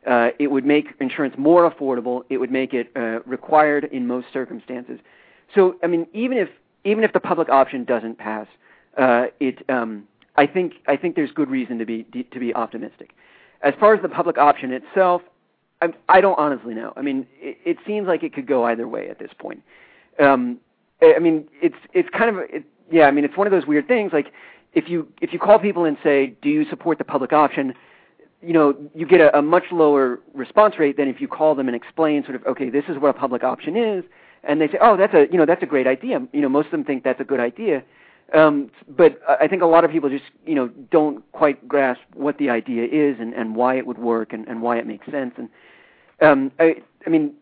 Uh, it would make insurance more affordable. It would make it uh, required in most circumstances. So, I mean, even if even if the public option doesn't pass, uh, it um, I think I think there's good reason to be to be optimistic. As far as the public option itself, I, I don't honestly know. I mean, it, it seems like it could go either way at this point. Um, I mean, it's it's kind of it, yeah. I mean, it's one of those weird things. Like if you if you call people and say, "Do you support the public option?" you know, you get a, a much lower response rate than if you call them and explain sort of, okay, this is what a public option is, and they say, oh, that's a you know that's a great idea. You know, most of them think that's a good idea. Um, but I think a lot of people just you know don't quite grasp what the idea is and, and why it would work and, and why it makes sense. And um, I, I mean,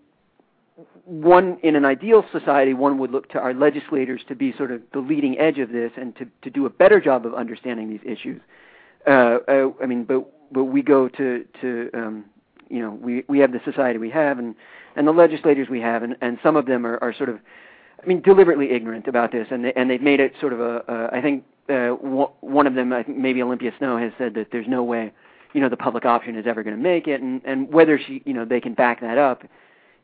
one in an ideal society, one would look to our legislators to be sort of the leading edge of this and to, to do a better job of understanding these issues. Uh, uh, I mean, but but we go to to um, you know we we have the society we have and and the legislators we have and and some of them are, are sort of I mean deliberately ignorant about this and they, and they've made it sort of a, I think uh, w- one of them, I think maybe Olympia Snowe, has said that there's no way, you know, the public option is ever going to make it, and and whether she, you know, they can back that up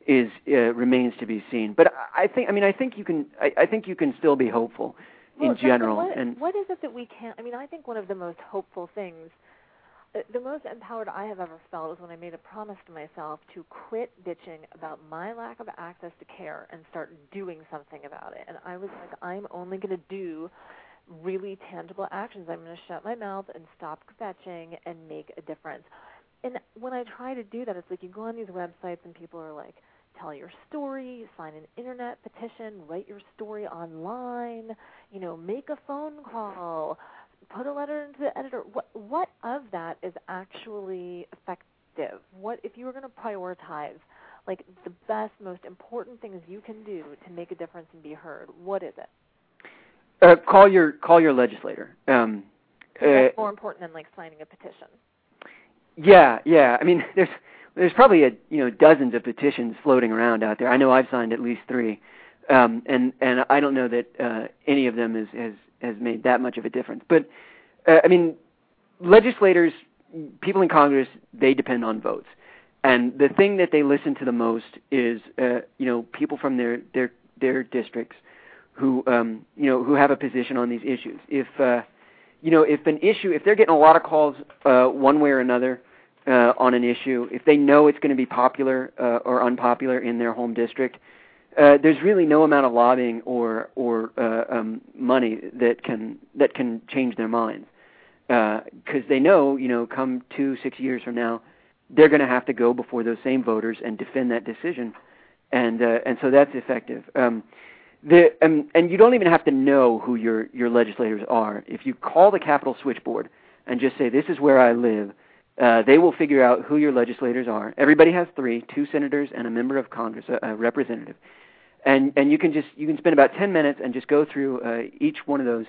is uh, remains to be seen. But I think, I mean, I think you can, I, I think you can still be hopeful well, in general. What, and what is it that we can't? I mean, I think one of the most hopeful things, Uh, the most empowered I have ever felt was when I made a promise to myself to quit bitching about my lack of access to care and start doing something about it. And I was like, I'm only going to do really tangible actions. I'm going to shut my mouth and stop fetching and make a difference. And when I try to do that, it's like you go on these websites and people are like, tell your story, sign an internet petition, write your story online, you know, make a phone call, put a letter into the editor. What what of that is actually effective? What if you were going to prioritize like the best, most important things you can do to make a difference and be heard? What is it? Uh, call your call your legislator. Um, That's uh, more important than like signing a petition. Yeah, yeah. I mean, there's there's probably a you know dozens of petitions floating around out there. I know I've signed at least three, um, and and I don't know that uh, any of them has has has made that much of a difference. But uh, I mean, legislators, people in Congress, they depend on votes, and the thing that they listen to the most is uh, you know people from their their their districts who um, you know who have a position on these issues. If uh, you know if an issue, if they're getting a lot of calls uh, one way or another uh, on an issue, if they know it's going to be popular uh, or unpopular in their home district, uh, there's really no amount of lobbying or or uh, um, money that can that can change their minds because they know you know come two six years from now they're going to have to go before those same voters and defend that decision, and uh, and so that's effective. Um, the um, and you don't even have to know who your your legislators are. If you call the Capitol switchboard and just say this is where I live uh, they will figure out who your legislators are. Everybody has three: two senators and a member of Congress, a, a representative. And and you can just you can spend about ten minutes and just go through uh, each one of those.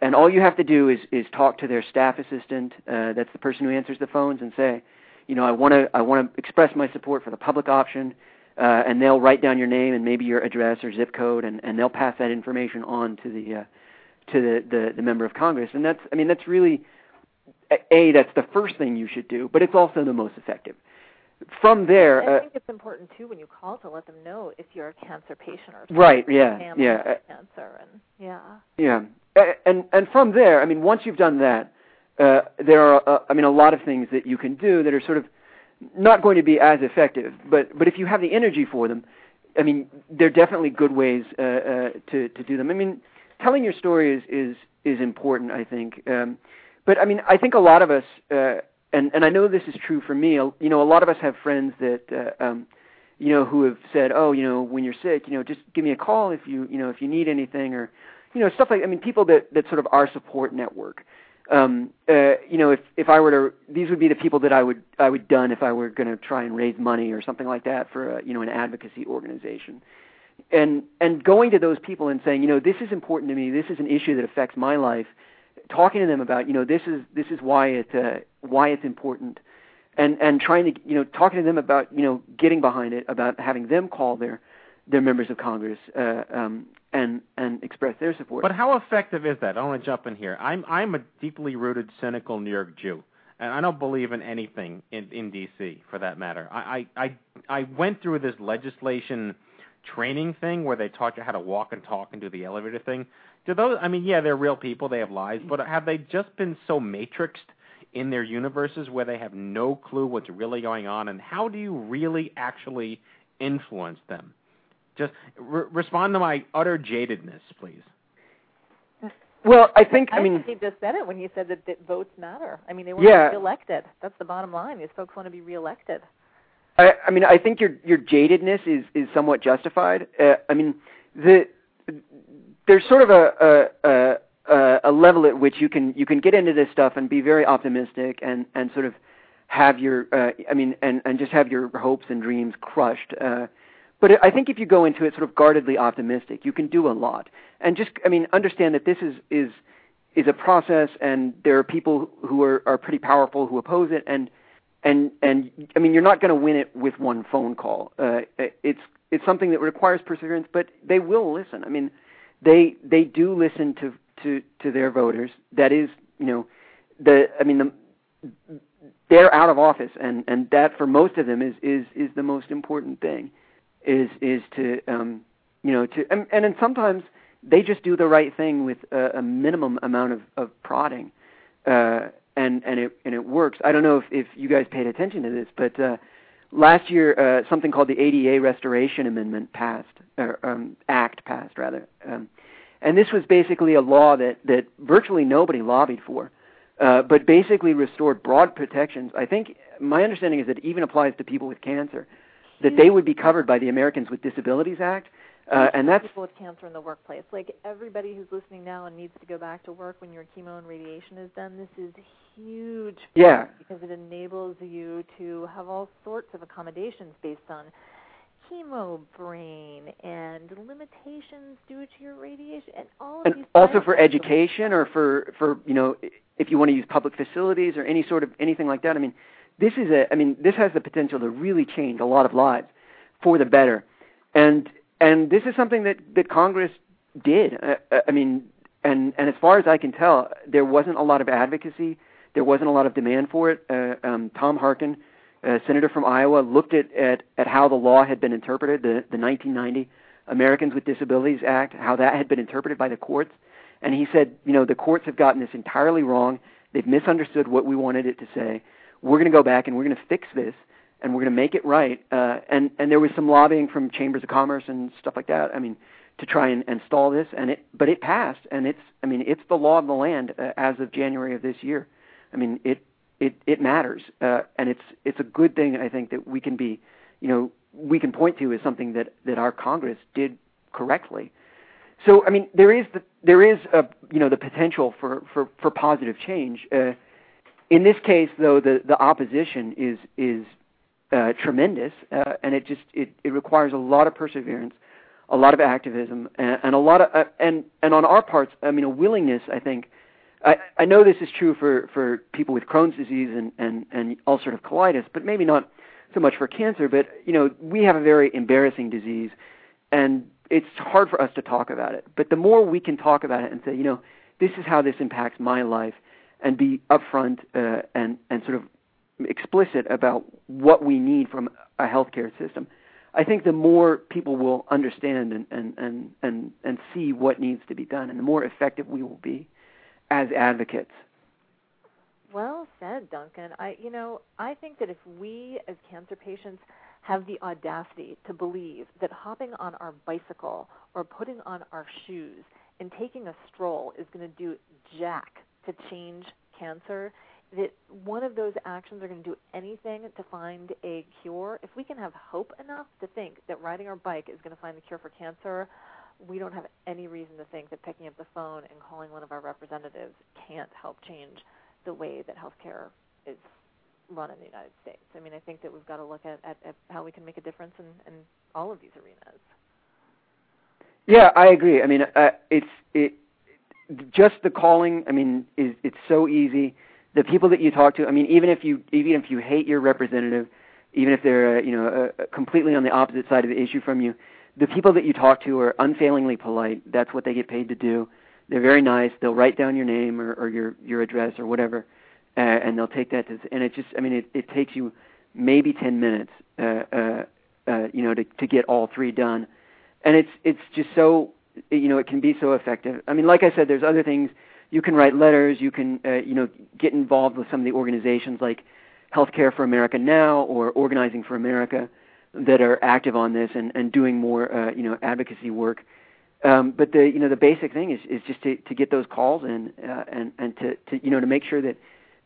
And all you have to do is is talk to their staff assistant. Uh, that's the person who answers the phones, and say, you know, I want to I want to express my support for the public option. Uh, and they'll write down your name and maybe your address or zip code, and, and they'll pass that information on to the uh, to the, the the member of Congress. And that's I mean that's really a that's the first thing you should do, but it's also the most effective. From there, I uh, think it's important too when you call to let them know if you're a cancer patient or Right, yeah, yeah. cancer and yeah. yeah, and and from there, I mean, once you've done that, uh, there are uh, I mean a lot of things that you can do that are sort of not going to be as effective, but but if you have the energy for them, I mean, they're definitely good ways uh, uh, to to do them. I mean, telling your story is is is important, I think. Um, but I mean, I think a lot of us, uh, and and I know this is true for me. You know, a lot of us have friends that, uh, um, you know, who have said, oh, you know, when you're sick, you know, just give me a call if you, you know, if you need anything, or, you know, stuff like. I mean, people that that sort of our support network. Um, uh, you know, if if I were to, these would be the people that I would I would done if I were going to try and raise money or something like that for a, you know an advocacy organization and and going to those people and saying, you know, this is important to me. This is an issue that affects my life. Talking to them about, you know, this is this is why it uh, why it's important, and and trying to, you know, talking to them about, you know, getting behind it, about having them call their their members of Congress uh, um, and and express their support. But how effective is that? I want to jump in here. I'm I'm a deeply rooted, cynical New York Jew, and I don't believe in anything in in D.C. for that matter. I I I, I went through this legislation training thing where they taught you how to walk and talk and do the elevator thing. Do those? I mean, yeah, they're real people. They have lives, but have they just been so matrixed in their universes where they have no clue what's really going on? And how do you really actually influence them? Just re- respond to my utter jadedness, please. Well, I think I I mean think he just said it when he said that, that votes matter. I mean, they want Yeah. to be reelected. That's the bottom line. These folks want to be reelected. I, I mean, I think your your jadedness is is somewhat justified. Uh, I mean, the there's sort of a, a a a level at which you can you can get into this stuff and be very optimistic and and sort of have your uh, I mean and and just have your hopes and dreams crushed. Uh, but I think if you go into it sort of guardedly optimistic, you can do a lot. And just I mean, understand that this is is is a process, and there are people who are are pretty powerful who oppose it, and and and I mean, you're not going to win it with one phone call. Uh, it's it's something that requires perseverance, but they will listen. I mean, they they do listen to to to their voters. That is, you know, the I mean the they're out of office, and and that for most of them is is is the most important thing, is is to um you know to and and then sometimes they just do the right thing with a, a minimum amount of of prodding, uh, and and it and it works. I don't know if if you guys paid attention to this, but uh, last year uh, something called the ADA Restoration Amendment passed, or um, Act passed rather, um, and this was basically a law that that virtually nobody lobbied for uh, but basically restored broad protections. I think my understanding is that it even applies to people with cancer, that they would be covered by the Americans with Disabilities Act. Uh, and that's people with cancer in the workplace. Like everybody who's listening now and needs to go back to work when your chemo and radiation is done, this is huge. Yeah. Because it enables you to have all sorts of accommodations based on chemo brain and limitations due to your radiation and all of and these also for education or for for you know if you want to use public facilities or any sort of anything like that. I mean, this is a I mean this has the potential to really change a lot of lives for the better, and and this is something that that Congress did. Uh, I mean, and and as far as I can tell, there wasn't a lot of advocacy. There wasn't a lot of demand for it. Uh, um, Tom Harkin a senator from Iowa, looked at, at, at how the law had been interpreted, the, the 1990 Americans with Disabilities Act, how that had been interpreted by the courts. And he said, you know, the courts have gotten this entirely wrong. They've misunderstood what we wanted it to say. We're going to go back and we're going to fix this and we're going to make it right. Uh, and, and there was some lobbying from chambers of commerce and stuff like that. I mean, to try and, and stall this, and it, but it passed, and it's, I mean, it's the law of the land uh, as of January of this year. I mean, it it it matters, uh, and it's it's a good thing I think that we can be, you know, we can point to as something that that our Congress did correctly. So I mean, there is the there is a you know the potential for for for positive change. Uh, in this case, though, the the opposition is is uh, tremendous, uh, and it just it, it requires a lot of perseverance, a lot of activism, and, and a lot of uh, and and on our parts, I mean, a willingness, I think, I, I know this is true for, for people with Crohn's disease and, and, and ulcerative colitis, but maybe not so much for cancer. But you know, we have a very embarrassing disease, and it's hard for us to talk about it. But the more we can talk about it and say, you know, this is how this impacts my life, and be upfront uh, and and sort of explicit about what we need from a healthcare system, I think the more people will understand and and and and, and see what needs to be done, and the more effective we will be as advocates. Well said, Duncan. I you know, I think that if we as cancer patients have the audacity to believe that hopping on our bicycle or putting on our shoes and taking a stroll is going to do jack to change cancer, that one of those actions are going to do anything to find a cure, if we can have hope enough to think that riding our bike is going to find the cure for cancer, we don't have any reason to think that picking up the phone and calling one of our representatives can't help change the way that healthcare is run in the United States. I mean, I think that we've got to look at, at, at how we can make a difference in, in all of these arenas. Yeah, I agree. I mean, uh, it's it just the calling. I mean, is it's so easy. The people that you talk to. I mean, even if you even if you hate your representative, even if they're uh, you know uh, completely on the opposite side of the issue from you, the people that you talk to are unfailingly polite. That's what they get paid to do. They're very nice. They'll write down your name or, or your your address or whatever, uh, and they'll take that to. And it just, I mean, it, it takes you maybe ten minutes, uh, uh, uh, you know, to to get all three done, and it's it's just so, you know, it can be so effective. I mean, like I said, there's other things. You can write letters. You can, uh, you know, get involved with some of the organizations like Healthcare for America Now or Organizing for America that are active on this and, and doing more uh, you know advocacy work. Um, but the you know the basic thing is, is just to, to get those calls in uh, and and to, to you know to make sure that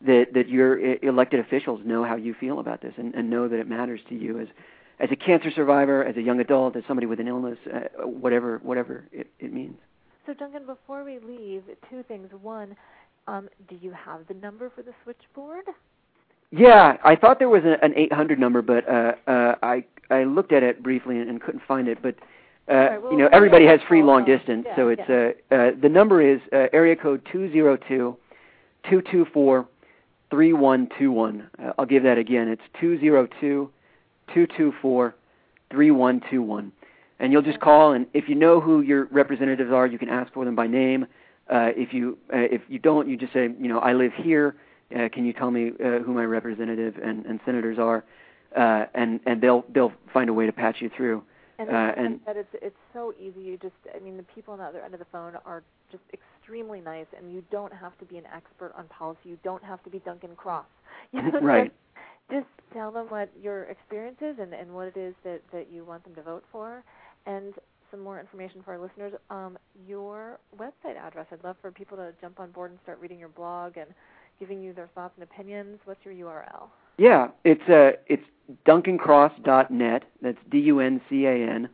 that that your elected officials know how you feel about this and, and know that it matters to you as as a cancer survivor, as a young adult, as somebody with an illness, uh, whatever whatever it, it means. So Duncan, before we leave, two things. One, um, do you have the number for the switchboard? Yeah, I thought there was a, an 800 number, but uh, uh, I I looked at it briefly and, and couldn't find it. But uh, right, well, you know, everybody has free long distance, yeah, so it's yeah. uh, uh, the number is uh, area code two zero two two two four three one two one. Uh, I'll give that again. It's two zero two two two four three one two one. And you'll just call, and if you know who your representatives are, you can ask for them by name. uh, if you uh, if you don't, you just say, you know, I live here. Uh, can you tell me uh, who my representative and, and senators are? Uh, and and they'll they'll find a way to patch you through. And, uh, and it's it's so easy. You just, I mean, the people on the other end of the phone are just extremely nice, and you don't have to be an expert on policy. You don't have to be Duncan Cross. You know, Right. Just, just tell them what your experience is and and what it is that that you want them to vote for, and some more information for our listeners. Um, your website address. I'd love for people to jump on board and start reading your blog and giving you their thoughts and opinions. What's your URL? Yeah, it's uh it's duncancross.net. That's D U N C A N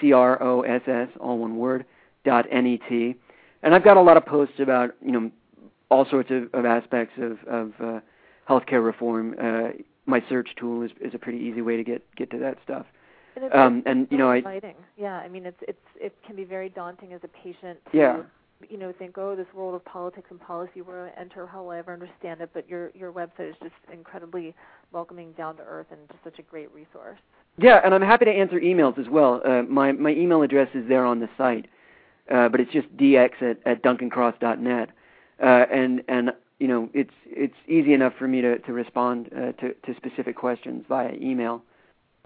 C R O S S all one word dot N E T. And I've got a lot of posts about, you know, all sorts of, of aspects of of uh healthcare reform. Uh my search tool is is a pretty easy way to get get to that stuff. And it's, Um, and, you know, I- exciting. yeah, I mean, it's it's it can be very daunting as a patient to Yeah. You know think, oh, this world of politics and policy, where I enter? How will I ever understand it? But your your website is just incredibly welcoming, down to earth, and just such a great resource. Yeah, and I'm happy to answer emails as well. Uh, my my email address is there on the site, uh, but it's just dx at, at duncancross.net, uh, and and you know it's it's easy enough for me to to respond uh, to to specific questions via email,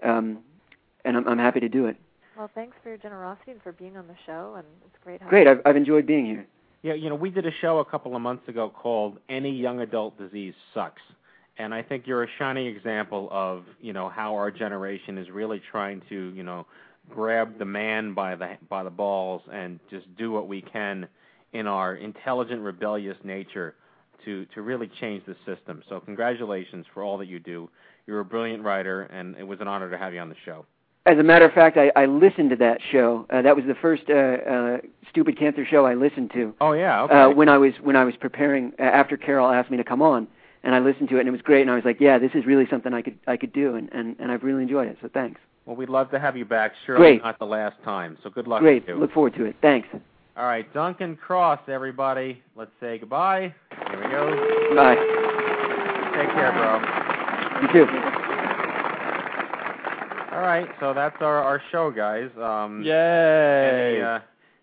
um, and I'm I'm happy to do it. Well, thanks for your generosity and for being on the show, and it's great. having Great. I've I've enjoyed being here. Yeah, you know, we did a show a couple of months ago called "Any Young Adult Disease Sucks," and I think you're a shining example of you know how our generation is really trying to you know grab the man by the by the balls and just do what we can in our intelligent, rebellious nature to to really change the system. So congratulations for all that you do. You're a brilliant writer, and it was an honor to have you on the show. As a matter of fact, I, I listened to that show. Uh, that was the first uh, uh, stupid cancer show I listened to. Oh yeah, okay. uh, when I was when I was preparing uh, after Kairol asked me to come on, and I listened to it and it was great, and I was like, yeah, this is really something I could I could do, and and, and I've really enjoyed it. So thanks. well, we'd love to have you back. Surely Great. not the last time. So good luck Great. to you. Look forward to it. Thanks. All right, Duncan Cross, everybody. Let's say goodbye. Here we go. Bye. Take care, bro. You too. All right, so that's our our show, guys. Um, Yay! Any, uh,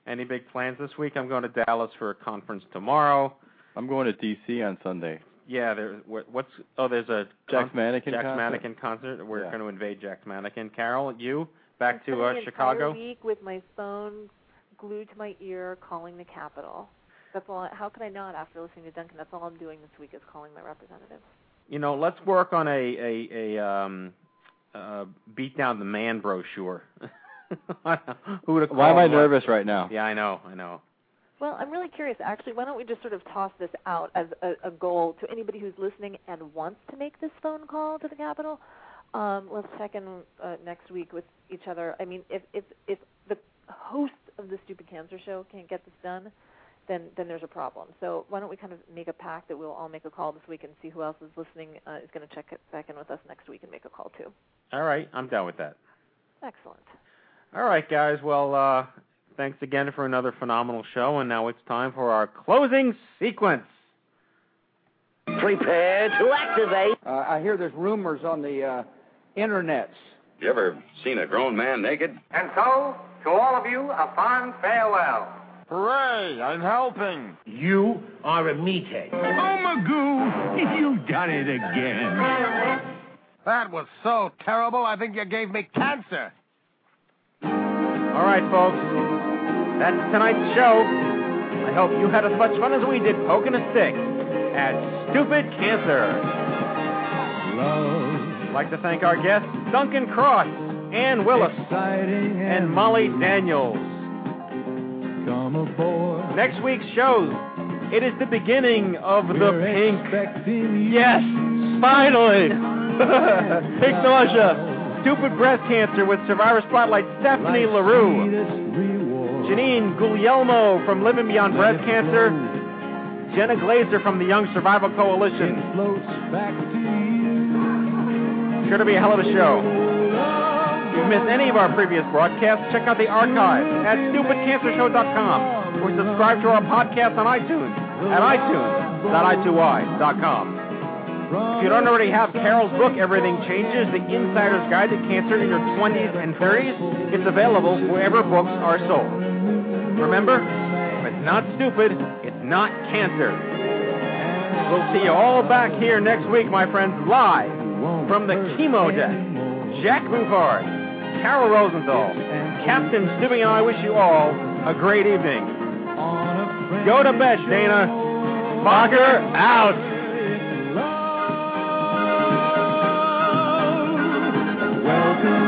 any big plans this week? I'm going to Dallas for a conference tomorrow. I'm going to D.C. on Sunday. Yeah, there. What, what's? Oh, there's a Jack's con- Mannequin Jack's concert? Mannequin concert. We're Yeah. going to invade Jack's Mannequin. Kairol, you back to uh, the Chicago? Entire week with my phone glued to my ear, calling the Capitol. That's all. How could I not after listening to Duncan? That's all I'm doing this week is calling my representatives. You know, let's work on a a a um uh beat down the man brochure. Who to call? Why am I what? nervous right now? Yeah, I know, I know. Well, I'm really curious. Actually, why don't we just sort of toss this out as a, a goal to anybody who's listening and wants to make this phone call to the Capitol? Um, let's check in uh, next week with each other. I mean, if if if the host of the Stupid Cancer Show can't get this done, then then there's a problem. So why don't we kind of make a pact that we'll all make a call this week and see who else is listening uh, is going to check it back in with us next week and make a call too. All right, I'm down with that. Excellent. All right, guys. Well, uh, thanks again for another phenomenal show, and now it's time for our closing sequence. Prepare to activate. Uh, I hear there's rumors on the uh, internets. You ever seen a grown man naked? And so, to all of you, a fond farewell. Hooray, I'm helping. You are a meathead. Oh, Magoo, you've done it again. That was so terrible, I think you gave me cancer. All right, folks. That's tonight's show. I hope you had as much fun as we did poking a stick at Stupid Cancer. I'd like to thank our guests, Duncan Cross, Anne Willis, and Molly Daniels. Come aboard. Next week's show, it is the beginning of the pink. Yes, finally! pink nausea. Stupid breast cancer with Survivor Spotlight Stephanie LaRue. Janine Guglielmo from Living Beyond Breast Cancer. Jenna Glazer from the Young Survival Coalition. Sure to be a hell of a show. If you've missed any of our previous broadcasts, check out the archive at stupidcancershow.com or subscribe to our podcast on iTunes at itunes.i2y.com. If you don't already have Kairol's book, Everything Changes, The Insider's Guide to Cancer in Your 20s and 30s, it's available wherever books are sold. Remember, If it's not stupid, it's not cancer. We'll see you all back here next week, my friends, live from the chemo deck. Jack Buford, Kairol Rosenthal, Captain Stubing, and I wish you all a great evening. Go to bed, Dana. Fogger out. Welcome